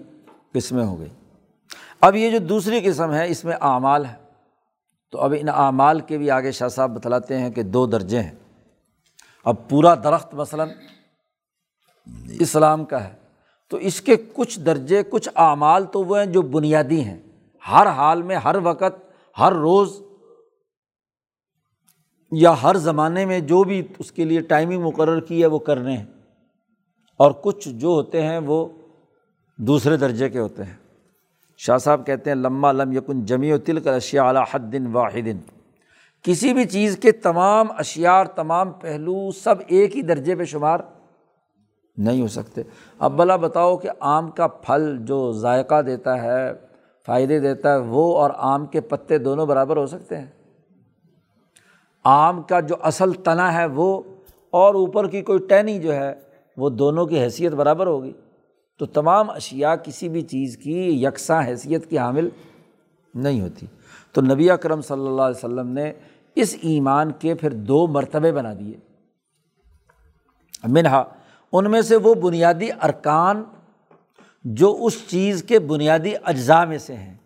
قسمیں ہو گئی۔ اب یہ جو دوسری قسم ہے، اس میں اعمال ہے۔ تو اب ان اعمال کے بھی آگے شاہ صاحب بتلاتے ہیں کہ دو درجے ہیں۔ اب پورا درخت مثلاً اسلام کا ہے۔ تو اس کے کچھ درجے، کچھ اعمال تو وہ ہیں جو بنیادی ہیں۔ ہر حال میں، ہر وقت، ہر روز یا ہر زمانے میں جو بھی اس کے لیے ٹائمنگ مقرر کی ہے، وہ کرنے ہیں۔ اور کچھ جو ہوتے ہیں، وہ دوسرے درجے کے ہوتے ہیں۔ شاہ صاحب کہتے ہیں لمہ لم یکن جمی و تل کر اشیا اعلیٰ حد دن واحد۔ کسی بھی چیز کے تمام اشعار تمام پہلو سب ایک ہی درجے پہ شمار۔ نہیں ہو سکتے۔ اب بلا بتاؤ کہ آم کا پھل جو ذائقہ دیتا ہے، فائدے دیتا ہے، وہ اور آم کے پتے دونوں برابر ہو سکتے ہیں۔ آم کا جو اصل تنا ہے، وہ اور اوپر کی کوئی ٹہنی جو ہے، وہ دونوں کی حیثیت برابر ہوگی۔ تو تمام اشیا کسی بھی چیز کی یکساں حیثیت کی حامل نہیں ہوتی۔ تو نبی اکرم صلی اللہ علیہ وسلم نے اس ایمان کے پھر دو مرتبے بنا دیے۔ منہا ان میں سے وہ بنیادی ارکان جو اس چیز کے بنیادی اجزاء میں سے ہیں۔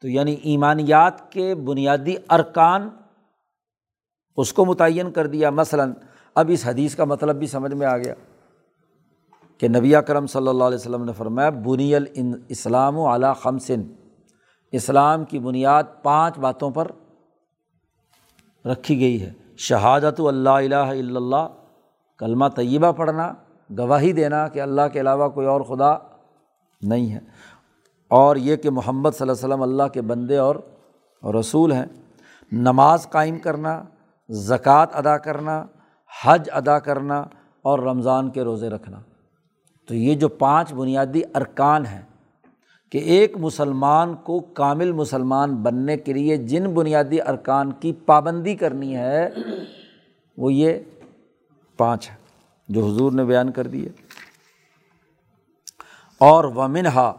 تو یعنی ایمانیات کے بنیادی ارکان اس کو متعین کر دیا۔ مثلاً اب اس حدیث کا مطلب بھی سمجھ میں آ گیا کہ نبی کرم صلی اللہ علیہ وسلم نے فرمایا، بنی الاسلام و اعلیٰ خمسن اسلام کی بنیاد پانچ باتوں پر رکھی گئی ہے۔ شہادت اللہ الہ الا اللہ، کلمہ طیبہ پڑھنا گواہی دینا کہ اللہ کے علاوہ کوئی اور خدا نہیں ہے۔ اور یہ کہ محمد صلی اللہ علیہ وسلم اللہ کے بندے اور رسول ہیں۔ نماز قائم کرنا، زکوٰۃ ادا کرنا، حج ادا کرنا اور رمضان کے روزے رکھنا۔ تو یہ جو پانچ بنیادی ارکان ہیں کہ ایک مسلمان کو کامل مسلمان بننے کے لیے جن بنیادی ارکان کی پابندی کرنی ہے، وہ یہ پانچ ہے جو حضور نے بیان کر دیے اور ومنہا،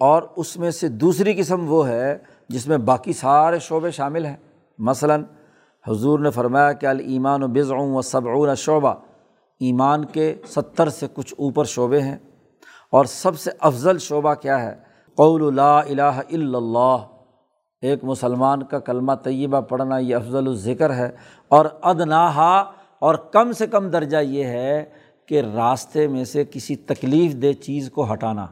اور اس میں سے دوسری قسم وہ ہے جس میں باقی سارے شعبے شامل ہیں۔ مثلاً، حضور نے فرمایا کہ المان و بزعوں و صبعون شعبہ، ایمان کے ستر سے کچھ اوپر شعبے ہیں۔ اور سب سے افضل شعبہ کیا ہے؟ قول لا الہ الا اللہ۔ ایک مسلمان کا کلمہ طیبہ پڑھنا یہ افضل الذکر ہے۔ اور ادناہا اور کم سے کم درجہ یہ ہے کہ راستے میں سے کسی تکلیف دہ چیز کو ہٹانا۔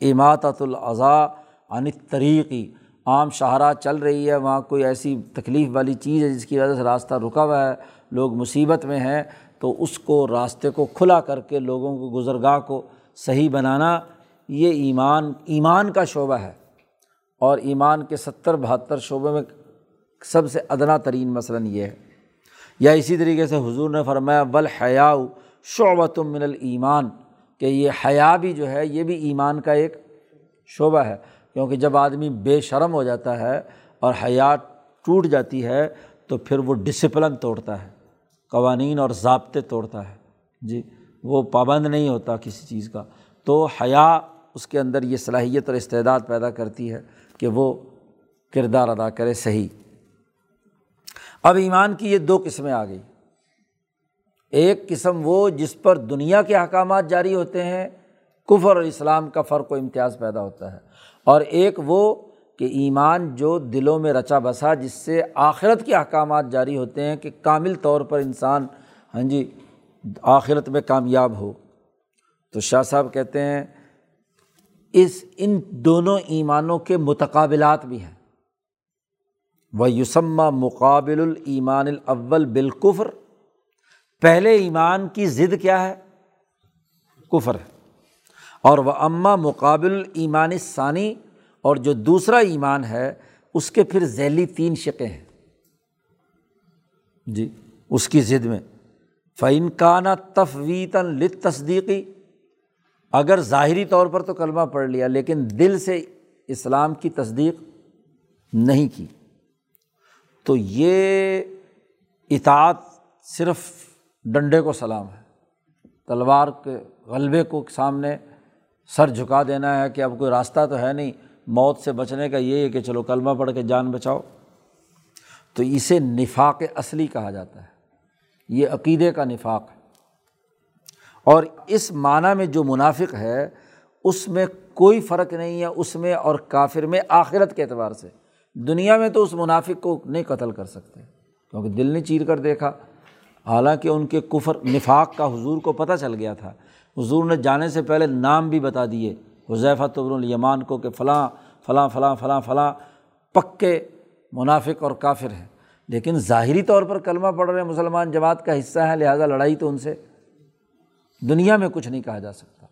اماطۃ العضاء عن طریقی عام شاہراہ چل رہی ہے، وہاں کوئی ایسی تکلیف والی چیز ہے جس کی وجہ سے راستہ رکا ہوا ہے، لوگ مصیبت میں ہیں، تو اس کو راستے کو کھلا کر کے لوگوں کو، گزرگاہ کو صحیح بنانا، یہ ایمان ایمان کا شعبہ ہے۔ اور ایمان کے ستر بہتر شعبے میں سب سے ادنا ترین مثلاً یہ ہے۔ یا اسی طریقے سے حضور نے فرمایا، بل حیا شعبۃ من المان کہ یہ حیا بھی جو ہے، یہ بھی ایمان کا ایک شعبہ ہے، کیونکہ جب آدمی بے شرم ہو جاتا ہے اور حیات ٹوٹ جاتی ہے، تو پھر وہ ڈسپلن توڑتا ہے، قوانین اور ضابطے توڑتا ہے۔ جی وہ پابند نہیں ہوتا کسی چیز کا۔ تو حیا اس کے اندر یہ صلاحیت اور استعداد پیدا کرتی ہے کہ وہ کردار ادا کرے صحیح۔ اب ایمان کی یہ دو قسمیں آ گئی۔ ایک قسم وہ جس پر دنیا کے احکامات جاری ہوتے ہیں، کفر اور اسلام کا فرق و امتیاز پیدا ہوتا ہے۔ اور ایک وہ کہ ایمان جو دلوں میں رچا بسا، جس سے آخرت کے احکامات جاری ہوتے ہیں کہ کامل طور پر انسان ہاں جی آخرت میں کامیاب ہو۔ تو شاہ صاحب کہتے ہیں، اس، ان دونوں ایمانوں کے متقابلات بھی ہیں۔ وہ یوسمہ مقابل المان الاول بالکفر پہلے ایمان کی ضد کیا ہے؟ کفر ہے۔ اور وہ اماں مقابل ایمان ثانی اور جو دوسرا ایمان ہے، اس کے پھر ذیلی تین شقیں ہیں۔ جی اس کی ضد میں۔ فعین کانہ تفویتاً لط تصدیقی اگر ظاہری طور پر تو کلمہ پڑھ لیا، لیکن دل سے اسلام کی تصدیق نہیں کی۔ تو یہ اطاعت صرف ڈنڈے کو سلام ہے۔ تلوار کے غلبے کو سامنے سر جھکا دینا ہے کہ اب کوئی راستہ تو ہے نہیں، موت سے بچنے کا یہ ہے کہ چلو کلمہ پڑھ کے جان بچاؤ۔ تو اسے نفاق اصلی کہا جاتا ہے۔ یہ عقیدے کا نفاق ہے۔ اور اس معنیٰ میں جو منافق ہے، اس میں کوئی فرق نہیں ہے، اس میں اور کافر میں آخرت کے اعتبار سے۔ دنیا میں تو اس منافق کو نہیں قتل کر سکتے، کیونکہ دل نے چیر کر دیکھا۔ حالانکہ ان کے کفر، نفاق کا حضور کو پتہ چل گیا تھا۔ حضور نے جانے سے پہلے نام بھی بتا دیے حضیفہ طبر الیمان کو کہ فلاں فلاں فلاں فلاں فلاں پکے منافق اور کافر ہیں۔ لیکن ظاہری طور پر کلمہ پڑھ رہے مسلمان جماعت کا حصہ ہے لہٰذا لڑائی تو ان سے دنیا میں کچھ نہیں کہا جا سکتا۔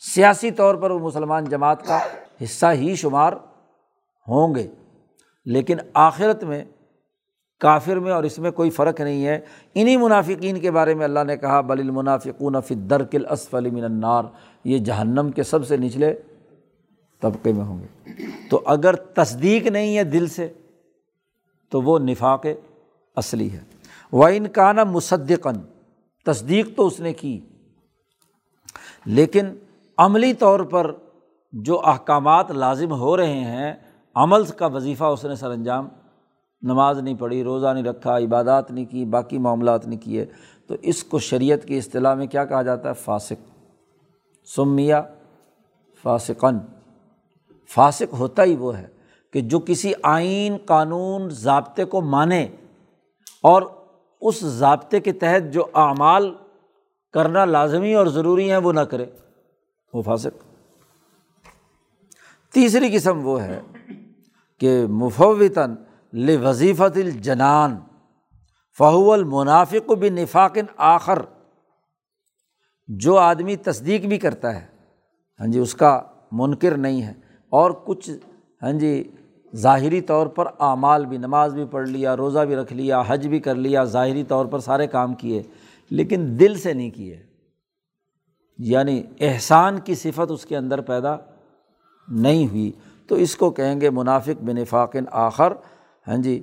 سیاسی طور پر وہ مسلمان جماعت کا حصہ ہی شمار ہوں گے۔ لیکن آخرت میں، کافر میں اور اس میں کوئی فرق نہیں ہے۔ انہیں منافقین کے بارے میں اللہ نے کہا، بل المنافقون فی درکل اسفل من النار۔ یہ جہنم کے سب سے نچلے طبقے میں ہوں گے۔ تو اگر تصدیق نہیں ہے دل سے، تو وہ نفاق اصلی ہے۔ و ان کا نا مصدقن تصدیق تو اس نے کی۔ لیکن عملی طور پر جو احکامات لازم ہو رہے ہیں عمل کا وظیفہ اس نے سر انجام، نماز نہیں پڑھی، روزہ نہیں رکھا، عبادات نہیں کی، باقی معاملات نہیں کیے۔ تو اس کو شریعت کی اصطلاح میں کیا کہا جاتا ہے؟ فاسق۔ سمیہ فاسقن فاسق ہوتا ہی وہ ہے کہ جو کسی آئین، قانون، ضابطے کو مانے اور اس ضابطے کے تحت جو اعمال کرنا لازمی اور ضروری ہیں وہ نہ کرے، وہ فاسق۔ تیسری قسم وہ ہے کہ مفوتاً وظیفت الجنان، فہو المنافق بھی نفاقن آخر، جو آدمی تصدیق بھی کرتا ہے ہاں جی اس کا منکر نہیں ہے، اور کچھ ہاں جی ظاہری طور پر اعمال بھی، نماز بھی پڑھ لیا، روزہ بھی رکھ لیا، حج بھی کر لیا، ظاہری طور پر سارے کام کیے، لیکن دل سے نہیں کیے۔ یعنی احسان کی صفت اس کے اندر پیدا نہیں ہوئی۔ تو اس کو کہیں گے منافق بنفاقن آخر۔ ہاں جی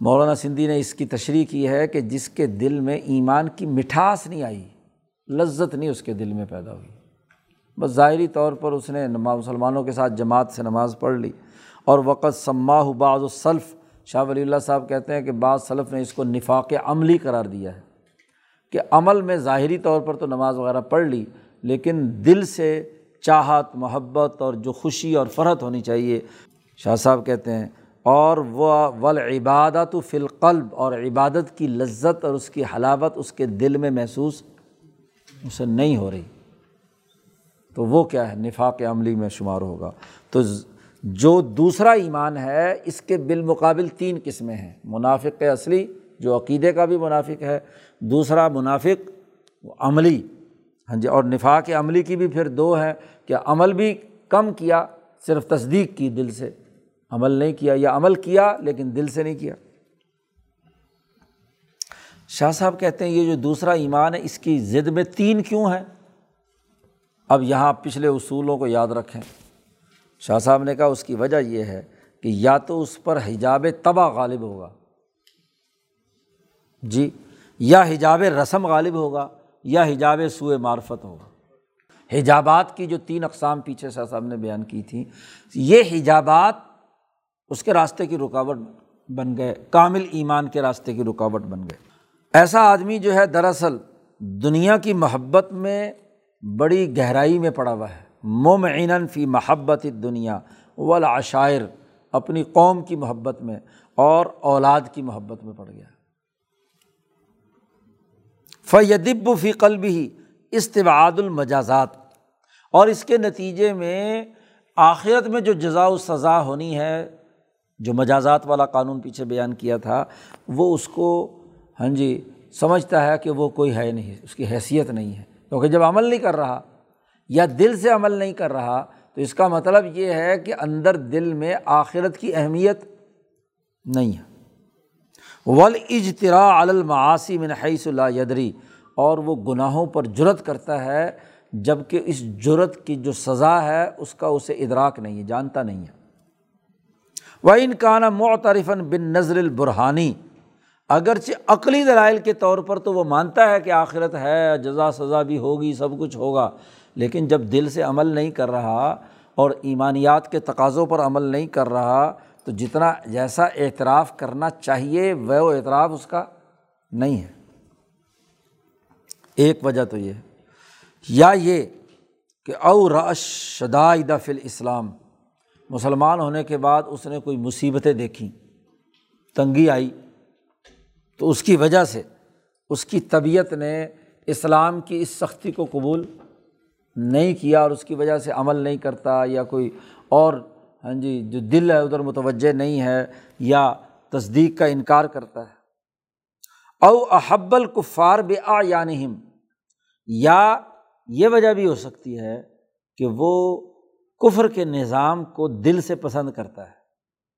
مولانا سندھی نے اس کی تشریح کی ہے کہ جس کے دل میں ایمان کی مٹھاس نہیں آئی، لذت نہیں اس کے دل میں پیدا ہوئی۔ بس ظاہری طور پر اس نے مسلمانوں کے ساتھ جماعت سے نماز پڑھ لی۔ اور وقت سماہ بعض الصلف شاہ ولی اللہ صاحب کہتے ہیں کہ بعض صلف نے اس کو نفاق عملی قرار دیا ہے۔ کہ عمل میں ظاہری طور پر تو نماز وغیرہ پڑھ لی، لیکن دل سے چاہت، محبت اور جو خوشی اور فرحت ہونی چاہیے۔ شاہ صاحب کہتے ہیں، اور وہ ول عبادت و فلقلب اور عبادت کی لذت اور اس کی حلاوت اس کے دل میں محسوس اسے نہیں ہو رہی۔ تو وہ کیا ہے؟ نفاق عملی میں شمار ہوگا۔ تو جو دوسرا ایمان ہے، اس کے بالمقابل تین قسمیں ہیں۔ منافق اصلی، جو عقیدے کا بھی منافق ہے، دوسرا منافق عملی۔ ہاں جی اور نفاق عملی کی بھی پھر دو ہیں کہ عمل بھی کم کیا، صرف تصدیق کی دل سے۔ عمل نہیں کیا، یا عمل کیا لیکن دل سے نہیں کیا۔ شاہ صاحب کہتے ہیں، یہ جو دوسرا ایمان ہے، اس کی ضد میں تین کیوں ہیں؟ اب یہاں پچھلے اصولوں کو یاد رکھیں۔ شاہ صاحب نے کہا، اس کی وجہ یہ ہے کہ یا تو اس پر حجاب تباہ غالب ہوگا۔ جی یا حجاب رسم غالب ہوگا۔ یا حجاب سوئے معرفت ہوگا حجابات کی جو تین اقسام پیچھے شاہ صاحب نے بیان کی تھیں یہ حجابات اس کے راستے کی رکاوٹ بن گئے، کامل ایمان کے راستے کی رکاوٹ بن گئے۔ ایسا آدمی جو ہے، دراصل دنیا کی محبت میں بڑی گہرائی میں پڑا ہوا ہے۔ ممعین فی محبت دنیا والعشائر، اپنی قوم کی محبت میں اور اولاد کی محبت میں پڑ گیا۔ فیدب فی قلب ہی استباد المجازات۔ اور اس کے نتیجے میں آخرت میں جو جزا و سزا ہونی ہے، جو مجازات والا قانون پیچھے بیان کیا تھا، وہ اس کو ہاں جی سمجھتا ہے کہ وہ کوئی ہے نہیں، اس کی حیثیت نہیں ہے۔ کیونکہ جب عمل نہیں کر رہا یا دل سے عمل نہیں کر رہا، تو اس کا مطلب یہ ہے کہ اندر دل میں آخرت کی اہمیت نہیں ہے۔ ول اجترا المعاصی من حیث اللہ یدری، اور وہ گناہوں پر جرت کرتا ہے جبکہ اس جرت کی جو سزا ہے، اس کا اسے ادراک نہیں ہے، جانتا نہیں ہے۔ وہ ان کا نا معترفن بن نظر البرحانی، اگرچہ عقلی دلائل کے طور پر تو وہ مانتا ہے کہ آخرت ہے، جزا سزا بھی ہوگی، سب کچھ ہوگا، لیکن جب دل سے عمل نہیں کر رہا اور ایمانیات کے تقاضوں پر عمل نہیں کر رہا تو جتنا جیسا اعتراف کرنا چاہیے، وہ اعتراف اس کا نہیں ہے۔ ایک وجہ تو یہ یا یہ کہ او رش شدائد فل اسلام مسلمان ہونے کے بعد اس نے کوئی مصیبتیں دیکھیں، تنگی آئی، تو اس کی وجہ سے اس کی طبیعت نے اسلام کی اس سختی کو قبول نہیں کیا اور اس کی وجہ سے عمل نہیں کرتا یا کوئی اور ہاں جی جو دل ہے، ادھر متوجہ نہیں ہے یا تصدیق کا انکار کرتا ہے۔ او احب الکفار بے آ یعنی یا یہ وجہ بھی ہو سکتی ہے کہ وہ کفر کے نظام کو دل سے پسند کرتا ہے۔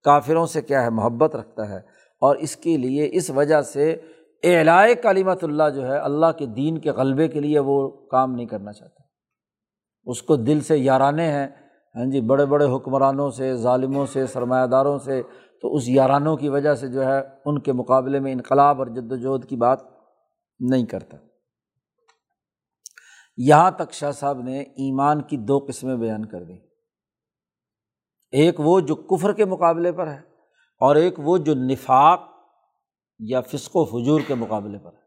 کافروں سے کیا ہے؟ محبت رکھتا ہے۔ اور اس کے لیے، اس وجہ سے اعلائے کالیمت اللہ جو ہے، اللہ کے دین کے غلبے کے لیے وہ کام نہیں کرنا چاہتا۔ اس کو دل سے یارانے ہیں۔ ہاں جی بڑے بڑے حکمرانوں سے، ظالموں سے، سرمایہ داروں سے، تو اس یارانوں کی وجہ سے جو ہے ان کے مقابلے میں انقلاب اور جد وجہد کی بات نہیں کرتا۔ یہاں تک شاہ صاحب نے ایمان کی دو قسمیں بیان کر دیں۔ ایک وہ جو کفر کے مقابلے پر ہے اور ایک وہ جو نفاق یا فسق و فجور کے مقابلے پر ہے۔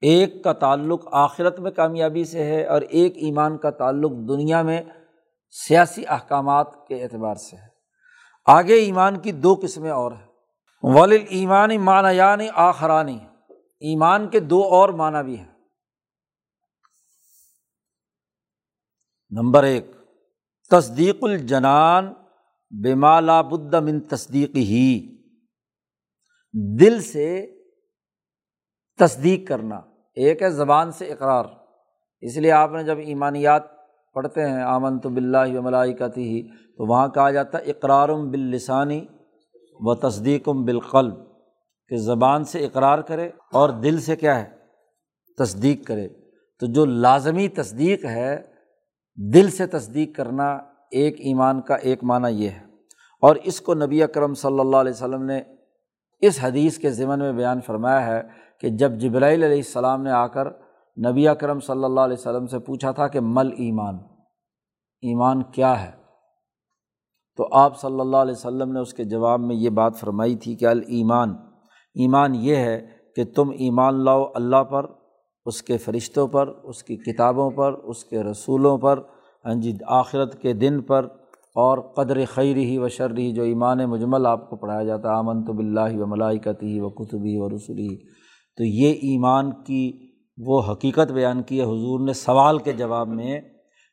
ایک کا تعلق آخرت میں کامیابی سے ہے اور ایک ایمان کا تعلق دنیا میں سیاسی احکامات کے اعتبار سے ہے۔ آگے ایمان کی دو قسمیں اور ہیں۔ ولی ایمانی معنی آخرانی ایمان کے دو اور معنی بھی ہیں۔ نمبر ایک، تصدیق الجنان بمالا بدھ من تصدیق ہی دل سے تصدیق کرنا۔ ایک ہے زبان سے اقرار۔ اس لیے آپ نے جب ایمانیات پڑھتے ہیں آمن تو بلّہ ملائی کہتی ہی تو وہاں کہا جاتا ہے، اقرارم باللسانی و تصدیقم بالقلب، کہ زبان سے اقرار کرے اور دل سے کیا ہے؟ تصدیق کرے۔ تو جو لازمی تصدیق ہے، دل سے تصدیق کرنا ایک ایمان کا ایک معنی یہ ہے۔ اور اس کو نبی اکرم صلی اللہ علیہ وسلم نے اس حدیث کے ذمن میں بیان فرمایا ہے کہ جب جبرائیل علیہ السلام نے آ کر نبی اکرم صلی اللہ علیہ وسلم سے پوچھا تھا کہ مل ایمان؟ ایمان کیا ہے؟ تو آپ صلی اللہ علیہ وسلم نے اس کے جواب میں یہ بات فرمائی تھی کہ المان ایمان یہ ہے کہ تم ایمان لاؤ اللہ پر، اس کے فرشتوں پر، اس کی کتابوں پر، اس کے رسولوں پر ہاں جی آخرت کے دن پر، اور قدر خیر ہی و شر ہی جو ایمان مجمل آپ کو پڑھایا جاتا ہے آمن تو بلّہ و ملائکتی و کتبی و رسولی تو یہ ایمان کی وہ حقیقت بیان کی ہے، حضور نے سوال کے جواب میں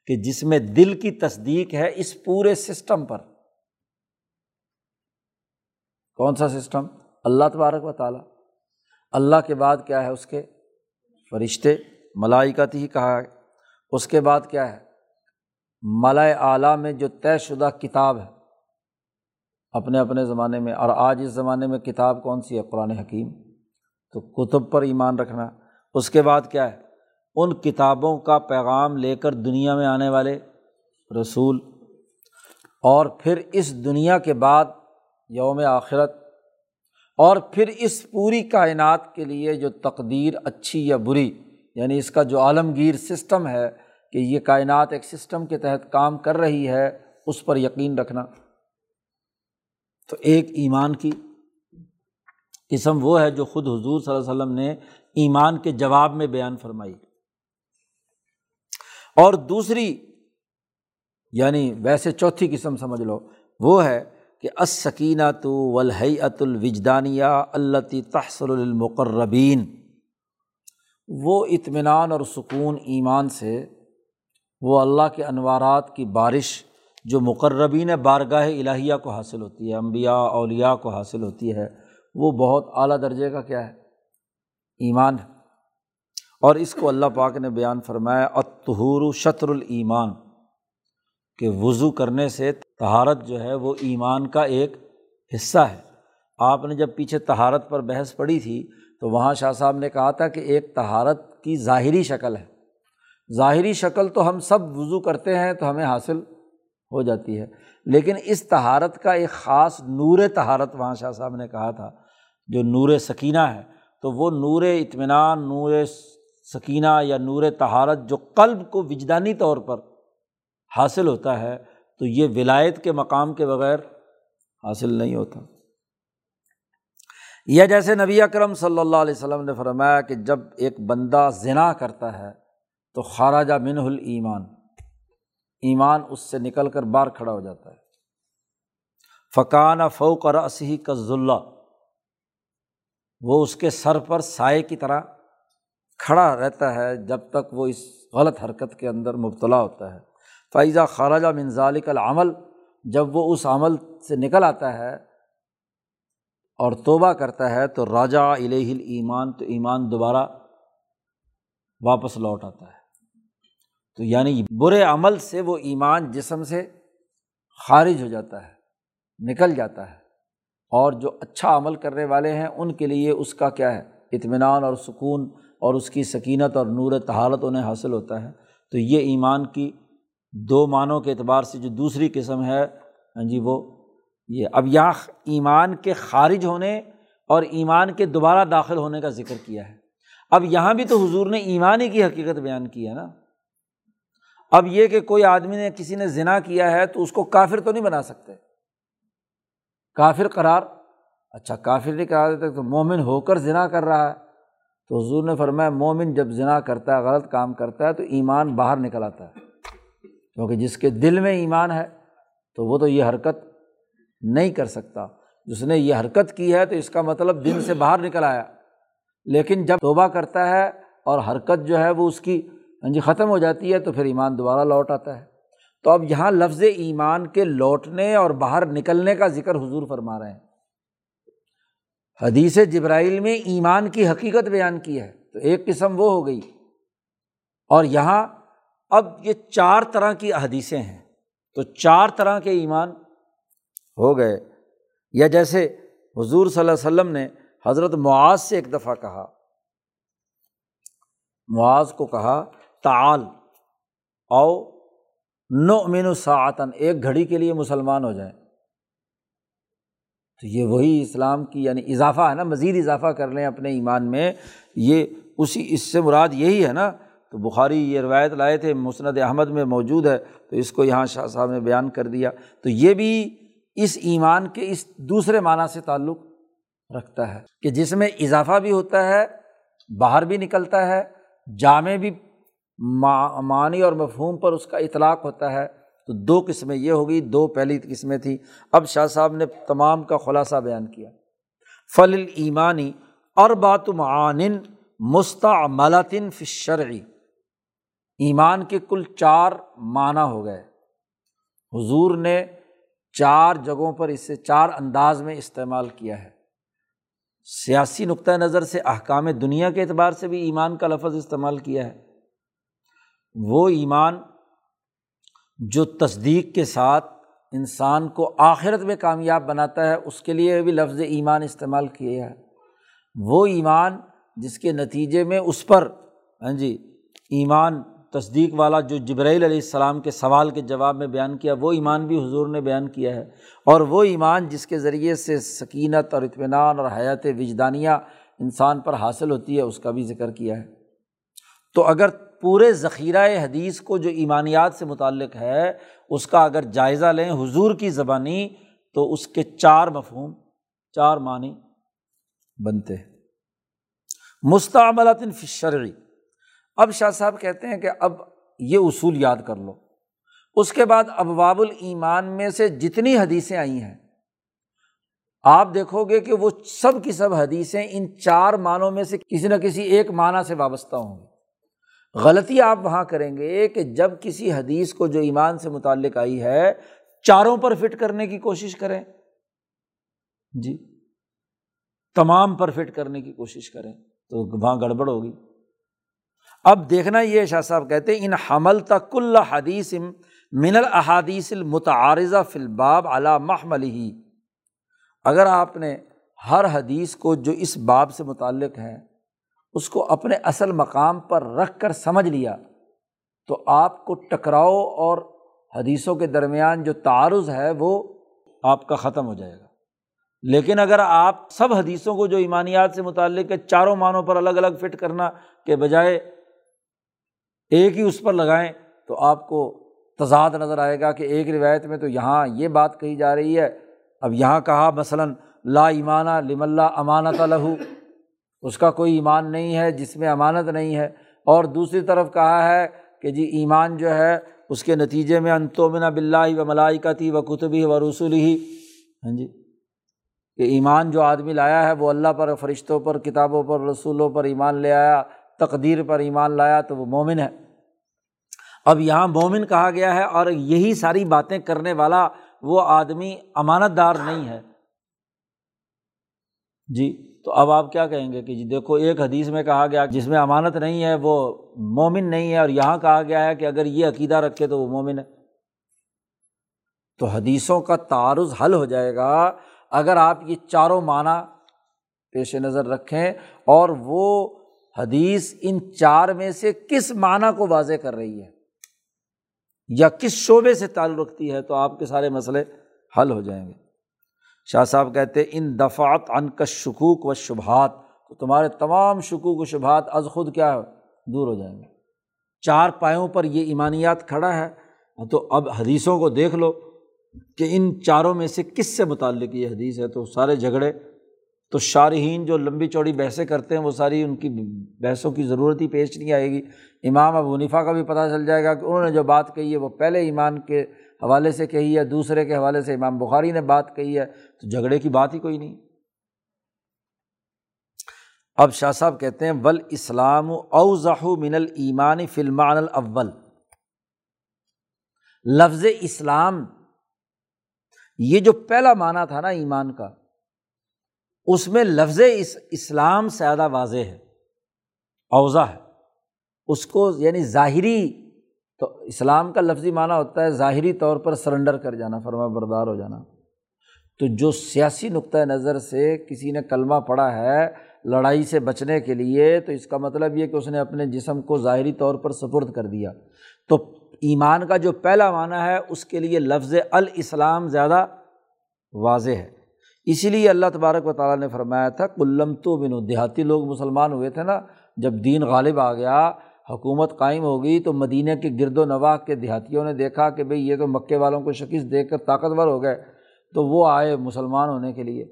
کہ جس میں دل کی تصدیق ہے اس پورے سسٹم پر۔ کون سا سسٹم؟ اللہ تبارک و تعالیٰ۔ اللہ کے بعد کیا ہے اس کے؟ فرشتے، ملائکت ہی کہا ہے۔ اس کے بعد کیا ہے؟ ملائے اعلیٰ میں جو طے شدہ کتاب ہے۔ اپنے اپنے زمانے میں، اور آج اس زمانے میں کتاب کون سی ہے؟ قرآن حکیم۔ تو کتب پر ایمان رکھنا۔ اس کے بعد کیا ہے؟ ان کتابوں کا پیغام لے کر دنیا میں آنے والے رسول اور پھر اس دنیا کے بعد یوم آخرت اور پھر اس پوری کائنات کے لیے جو تقدیر اچھی یا بری یعنی اس کا جو عالمگیر سسٹم ہے کہ یہ کائنات ایک سسٹم کے تحت کام کر رہی ہے، اس پر یقین رکھنا۔ تو ایک ایمان کی قسم وہ ہے جو خود حضور صلی اللہ علیہ وسلم نے ایمان کے جواب میں بیان فرمائی۔ اور دوسری یعنی ویسے چوتھی قسم سمجھ لو، وہ ہے کہ اسکینہ تو ولحی ات الوجدانیہ اللہ تحصل المقربین وہ اطمینان اور سکون ایمان سے، وہ اللہ کے انوارات کی بارش جو مقربین بارگاہ الہیہ کو حاصل ہوتی ہے امبیا اولیا کو حاصل ہوتی ہے، وہ بہت اعلیٰ درجے کا کیا ہے؟ ایمان ہے۔ اور اس کو اللہ پاک نے بیان فرمایا اتہور شطر المان کہ وضو کرنے سے تہارت جو ہے وہ ایمان کا ایک حصہ ہے۔ آپ نے جب پیچھے تہارت پر بحث پڑھی تھی، تو وہاں شاہ صاحب نے کہا تھا کہ ایک تہارت کی ظاہری شکل ہے۔ ظاہری شکل تو ہم سب وضو کرتے ہیں تو ہمیں حاصل ہو جاتی ہے۔ لیکن اس تہارت کا ایک خاص نور تہارت وہاں شاہ صاحب نے کہا تھا، جو نور سکینہ ہے تو وہ نور اطمینان، نور سکینہ یا نور تہارت جو قلب کو وجدانی طور پر حاصل ہوتا ہے، تو یہ ولایت کے مقام کے بغیر حاصل نہیں ہوتا۔ یا جیسے نبی اکرم صلی اللہ علیہ وسلم نے فرمایا کہ جب ایک بندہ ذنا کرتا ہے تو خارجہ من المان ایمان اس سے نکل کر باہر کھڑا ہو جاتا ہے۔ فقان فوق رسی کا ذلہ وہ اس کے سر پر سائے کی طرح کھڑا رہتا ہے جب تک وہ اس غلط حرکت کے اندر مبتلا ہوتا ہے۔ فائزہ خارجہ منظالک العمل، جب وہ اس عمل سے نکل آتا ہے اور توبہ کرتا ہے تو راجا الہ ایمان تو ایمان دوبارہ واپس لوٹ آتا ہے۔ تو یعنی برے عمل سے وہ ایمان جسم سے خارج ہو جاتا ہے، نکل جاتا ہے۔ اور جو اچھا عمل کرنے والے ہیں، ان کے لیے اس کا کیا ہے؟ اطمینان اور سکون اور اس کی سکینت اور نور تحالت انہیں حاصل ہوتا ہے۔ تو یہ ایمان کی دو معنوں کے اعتبار سے جو دوسری قسم ہے ہاں جی وہ یہ۔ اب یہاں ایمان کے خارج ہونے اور ایمان کے دوبارہ داخل ہونے کا ذکر کیا ہے۔ اب یہاں بھی تو حضور نے ایمان ہی کی حقیقت بیان کی ہے نا۔ اب یہ کہ کوئی آدمی نے کسی نے ذنا کیا ہے تو اس کو کافر تو نہیں بنا سکتے۔ کافر قرار۔ اچھا کافر نہیں کرا دیتے تو مومن ہو کر ذنا کر رہا ہے۔ تو حضور نے فرمایا، مومن جب ذنا کرتا ہے، غلط کام کرتا ہے، تو ایمان باہر نکل آتا ہے۔ کیونکہ جس کے دل میں ایمان ہے، تو وہ تو یہ حرکت نہیں کر سکتا۔ جس نے یہ حرکت کی ہے، تو اس کا مطلب دن سے باہر نکل آیا۔ لیکن جب توبہ کرتا ہے اور حرکت جو ہے، وہ اس کی ہاں جی ختم ہو جاتی ہے، تو پھر ایمان دوبارہ لوٹ آتا ہے۔ تو اب یہاں لفظ ایمان کے لوٹنے اور باہر نکلنے کا ذکر حضور فرما رہے ہیں۔ حدیث جبرائیل میں ایمان کی حقیقت بیان کی ہے، تو ایک قسم وہ ہو گئی۔ اور یہاں اب یہ چار طرح کی حدیثیں ہیں، تو چار طرح کے ایمان ہو گئے۔ یا جیسے حضور صلی اللہ علیہ وسلم نے حضرت معاذ سے ایک دفعہ کہا، معاذ کو کہا، تعال او نو امین ساعتن ایک گھڑی کے لیے مسلمان ہو جائیں۔ تو یہ وہی اسلام کی یعنی اضافہ ہے نا، مزید اضافہ کر لیں اپنے ایمان میں۔ یہ اسی، اس سے مراد یہی ہے نا۔ تو بخاری یہ روایت لائے تھے، مسند احمد میں موجود ہے۔ تو اس کو یہاں شاہ صاحب نے بیان کر دیا۔ تو یہ بھی اس ایمان کے اس دوسرے معنیٰ سے تعلق رکھتا ہے کہ جس میں اضافہ بھی ہوتا ہے، باہر بھی نکلتا ہے، جامع بھی معنی اور مفہوم پر اس کا اطلاق ہوتا ہے۔ تو دو قسمیں یہ ہوگی، دو پہلی قسمیں تھیں۔ اب شاہ صاحب نے تمام کا خلاصہ بیان کیا۔ فل ایمانی اور بات معان مستعملاتن فشرعی ایمان کے کل چار معنی ہو گئے۔ حضور نے چار جگہوں پر اسے چار انداز میں استعمال کیا ہے۔ سیاسی نقطۂ نظر سے احکام دنیا کے اعتبار سے بھی ایمان کا لفظ استعمال کیا ہے۔ وہ ایمان جو تصدیق کے ساتھ انسان کو آخرت میں کامیاب بناتا ہے، اس کے لیے بھی لفظ ایمان استعمال کیا ہے وہ ایمان جس کے نتیجے میں اس پر ہاں جی ایمان تصدیق والا جو جبرائیل علیہ السلام کے سوال کے جواب میں بیان کیا، وہ ایمان بھی حضور نے بیان کیا ہے۔ اور وہ ایمان جس کے ذریعے سے سکینت اور اطمینان اور حیات وجدانیہ انسان پر حاصل ہوتی ہے، اس کا بھی ذکر کیا ہے۔ تو اگر پورے ذخیرۂ حدیث کو جو ایمانیات سے متعلق ہے، اس کا اگر جائزہ لیں حضور کی زبانی، تو اس کے چار مفہوم، چار معنی بنتے ہیں۔ مستعملات فشرعی اب شاہ صاحب کہتے ہیں کہ اب یہ اصول یاد کر لو۔ اس کے بعد ابواب الایمان میں سے جتنی حدیثیں آئی ہیں، آپ دیکھو گے کہ وہ سب کی سب حدیثیں ان چار معنوں میں سے کسی نہ کسی ایک معنی سے وابستہ ہوں گی۔ غلطی آپ وہاں کریں گے کہ جب کسی حدیث کو جو ایمان سے متعلق آئی ہے، چاروں پر فٹ کرنے کی کوشش کریں۔ جی۔ تمام پر فٹ کرنے کی کوشش کریں تو وہاں گڑبڑ ہوگی۔ اب دیکھنا یہ شاہ صاحب کہتے ان حمل تک کل حدیث من الحادیث المتعارضہ فلباب علا محمل ہی اگر آپ نے ہر حدیث کو جو اس باب سے متعلق ہے اس کو اپنے اصل مقام پر رکھ کر سمجھ لیا، تو آپ کو ٹکراؤ اور حدیثوں کے درمیان جو تعارض ہے وہ آپ کا ختم ہو جائے گا۔ لیکن اگر آپ سب حدیثوں کو جو ایمانیات سے متعلق ہے، چاروں معنوں پر الگ الگ فٹ کرنا کے بجائے ایک ہی اس پر لگائیں، تو آپ کو تضاد نظر آئے گا کہ ایک روایت میں تو یہاں یہ بات کہی جا رہی ہے، اب یہاں کہا مثلاً، لا ایمانہ لم اللہ امانت لہو اس کا کوئی ایمان نہیں ہے، جس میں امانت نہیں ہے۔ اور دوسری طرف کہا ہے کہ جی ایمان جو ہے، اس کے نتیجے میں انتومن بلّہ و ملائکتی و کتبی و رسول ہی ہاں جی کہ ایمان جو آدمی لایا ہے، وہ اللہ پر، فرشتوں پر، کتابوں پر، رسولوں پر ایمان لے آیا، تقدیر پر ایمان لایا، تو وہ مومن ہے۔ اب یہاں مومن کہا گیا ہے، اور یہی ساری باتیں کرنے والا وہ آدمی امانت دار نہیں ہے۔ جی۔ تو اب آپ کیا کہیں گے کہ جی دیکھو، ایک حدیث میں کہا گیا جس میں امانت نہیں ہے، وہ مومن نہیں ہے، اور یہاں کہا گیا ہے کہ اگر یہ عقیدہ رکھے تو وہ مومن ہے۔ تو حدیثوں کا تعارض حل ہو جائے گا اگر آپ یہ چاروں معنی پیش نظر رکھیں، اور وہ حدیث ان چار میں سے کس معنی کو واضح کر رہی ہے یا کس شعبے سے تعلق رکھتی ہے، تو آپ کے سارے مسئلے حل ہو جائیں گے۔ شاہ صاحب کہتے ان دفعات ان کا شکوک و شبہات تو تمہارے تمام شکوک و شبہات از خود کیا ہے دور ہو جائیں گے؟ چار پایوں پر یہ ایمانیات کھڑا ہے۔ تو اب حدیثوں کو دیکھ لو کہ ان چاروں میں سے کس سے متعلق یہ حدیث ہے؟ تو سارے جھگڑے، تو شارحین جو لمبی چوڑی بحثیں کرتے ہیں، وہ ساری ان کی بحثوں کی ضرورت ہی پیش نہیں آئے گی۔ امام ابو نفا کا بھی پتہ چل جائے گا کہ انہوں نے جو بات کہی ہے، وہ پہلے ایمان کے حوالے سے کہی ہے، دوسرے کے حوالے سے امام بخاری نے بات کہی ہے، تو جھگڑے کی بات ہی کوئی نہیں۔ اب شاہ صاحب کہتے ہیں ول اسلام اوضح من المان فلمان الاول۔ لفظ اسلام، یہ جو پہلا معنی تھا نا ایمان کا، اس میں لفظ اسلام زیادہ واضح ہے اوضاع ہے۔ اس کو یعنی ظاہری تو اسلام کا لفظی معنی ہوتا ہے ظاہری طور پر سرنڈر کر جانا، فرما بردار ہو جانا۔ تو جو سیاسی نقطۂ نظر سے کسی نے کلمہ پڑھا ہے لڑائی سے بچنے کے لیے، تو اس کا مطلب یہ کہ اس نے اپنے جسم کو ظاہری طور پر سپرد کر دیا۔ تو ایمان کا جو پہلا معنی ہے، اس کے لیے لفظ الاسلام زیادہ واضح ہے۔ اسی لیے اللہ تبارک و تعالیٰ نے فرمایا تھا کلم تو بن دیہاتی لوگ مسلمان ہوئے تھے نا، جب دین غالب آ گیا حکومت قائم ہو گئی تو مدینہ کے گرد و نواح کے دیہاتیوں نے دیکھا کہ بھئی یہ تو مکے والوں کو شکست دیکھ کر طاقتور ہو گئے، تو وہ آئے مسلمان ہونے کے لیے۔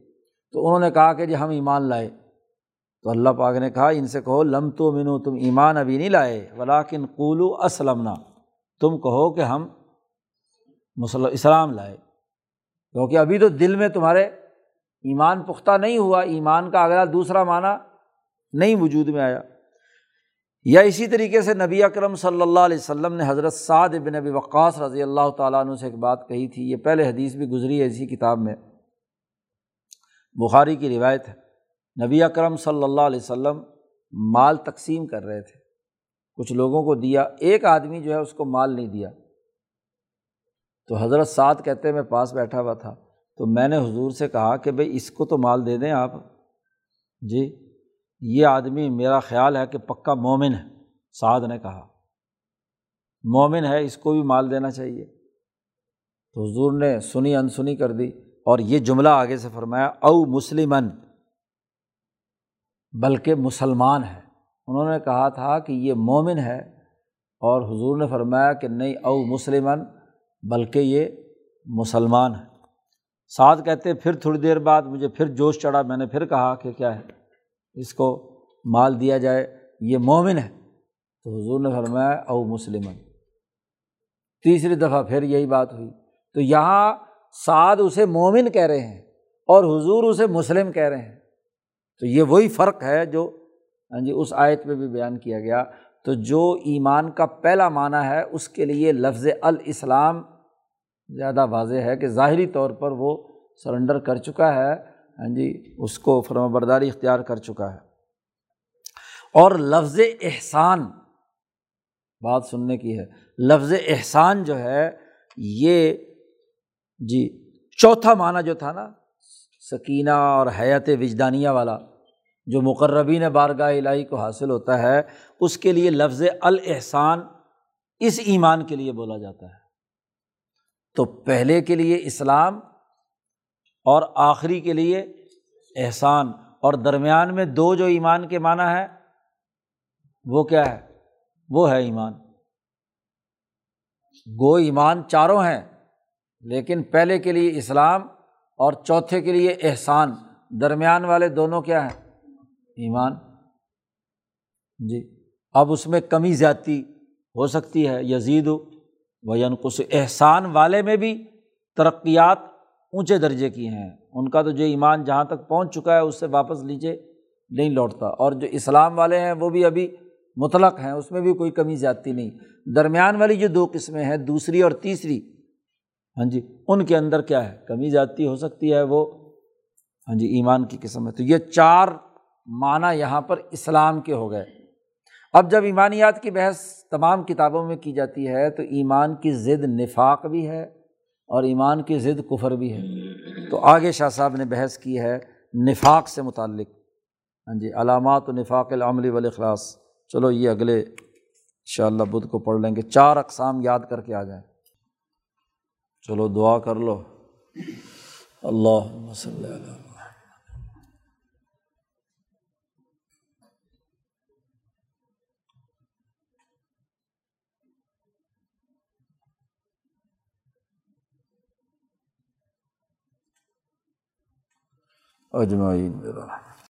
تو انہوں نے کہا کہ جی ہم ایمان لائے۔ تو اللہ پاک نے کہا، ان سے کہو، لم تو منو تم ایمان ابھی نہیں لائے ولاکن قولو اسلم تم کہو کہ ہم مسلم اسلام لائے۔ کیونکہ ابھی تو دل میں تمہارے ایمان پختہ نہیں ہوا، ایمان کا اگلا دوسرا معنی نہیں وجود میں آیا۔ یا اسی طریقے سے نبی اکرم صلی اللہ علیہ وسلم نے حضرت سعد بن نبی وقاص رضی اللہ تعالیٰ عنہ سے ایک بات کہی تھی، یہ پہلے حدیث بھی گزری ہے اسی کتاب میں۔ بخاری کی روایت ہے، نبی اکرم صلی اللہ علیہ وسلم مال تقسیم کر رہے تھے۔ کچھ لوگوں کو دیا، ایک آدمی جو ہے اس کو مال نہیں دیا۔ تو حضرت سعد کہتے میں پاس بیٹھا ہوا تھا۔ تو میں نے حضور سے کہا کہ بھائی اس کو تو مال دے دیں آپ۔ جی؟ یہ آدمی میرا خیال ہے کہ پکا مومن ہے، سعد نے کہا۔ مومن ہے، اس کو بھی مال دینا چاہیے۔ تو حضور نے سنی انسنی کر دی اور یہ جملہ آگے سے فرمایا، او مسلمن بلکہ مسلمان ہے۔ انہوں نے کہا تھا کہ یہ مومن ہے اور حضور نے فرمایا کہ نہیں، او مسلمن بلکہ یہ مسلمان ہے۔ ساتھ کہتے، پھر تھوڑی دیر بعد مجھے پھر جوش چڑھا، میں نے پھر کہا کہ کیا ہے؟ اس کو مال دیا جائے، یہ مومن ہے۔ تو حضور نے فرمایا، او مسلم تیسری دفعہ پھر یہی بات ہوئی۔ تو یہاں سعد اسے مومن کہہ رہے ہیں اور حضور اسے مسلم کہہ رہے ہیں۔ تو یہ وہی فرق ہے جو ہاں جی اس آیت میں بھی بیان کیا گیا۔ تو جو ایمان کا پہلا معنی ہے، اس کے لیے لفظ الاسلام زیادہ واضح ہے کہ ظاہری طور پر وہ سرنڈر کر چکا ہے۔ ہاں جی اس کو فرم برداری اختیار کر چکا ہے۔ اور لفظ احسان، بات سننے کی ہے۔ لفظ احسان جو ہے، یہ جی چوتھا معنی جو تھا نا، سکینہ اور حیات وجدانیہ والا، جو مقربین بارگاہ الہی کو حاصل ہوتا ہے، اس کے لیے لفظ الحسان اس ایمان کے لیے بولا جاتا ہے۔ تو پہلے کے لیے اسلام اور آخری کے لیے احسان۔ اور درمیان میں دو جو ایمان کے معنی ہے وہ کیا ہے؟ وہ ہے ایمان۔ گو ایمان چاروں ہیں، لیکن پہلے کے لیے اسلام اور چوتھے کے لیے احسان۔ درمیان والے دونوں کیا ہیں؟ ایمان۔ جی اب اس میں کمی زیادتی ہو سکتی ہے، یزید و ینقص۔ احسان والے میں بھی ترقیات اونچے درجے کی ہیں۔ ان کا تو جو ایمان جہاں تک پہنچ چکا ہے، اس سے واپس نیچے نہیں لوٹتا۔ اور جو اسلام والے ہیں، وہ بھی ابھی مطلق ہیں، اس میں بھی کوئی کمی زیادتی نہیں۔ درمیان والی جو دو قسمیں ہیں، دوسری اور تیسری ہاں جی ان کے اندر کیا ہے؟ کمی زیادتی ہو سکتی ہے وہ ہاں جی ایمان کی قسم ہے۔ تو یہ چار معنی یہاں پر اسلام کے ہو گئے۔ اب جب ایمانیات کی بحث تمام کتابوں میں کی جاتی ہے، تو ایمان کی ضد نفاق بھی ہے اور ایمان کی ضد کفر بھی ہے۔ تو آگے شاہ صاحب نے بحث کی ہے نفاق سے متعلق۔ ہاں جی علامات و نفاق العملی والاخلاص۔ چلو یہ اگلے ان شاء اللہ بدھ کو پڑھ لیں گے۔ چار اقسام یاد کر کے آ جائیں۔ چلو دعا کر لو۔ اللہ وسلم۔ اجمعین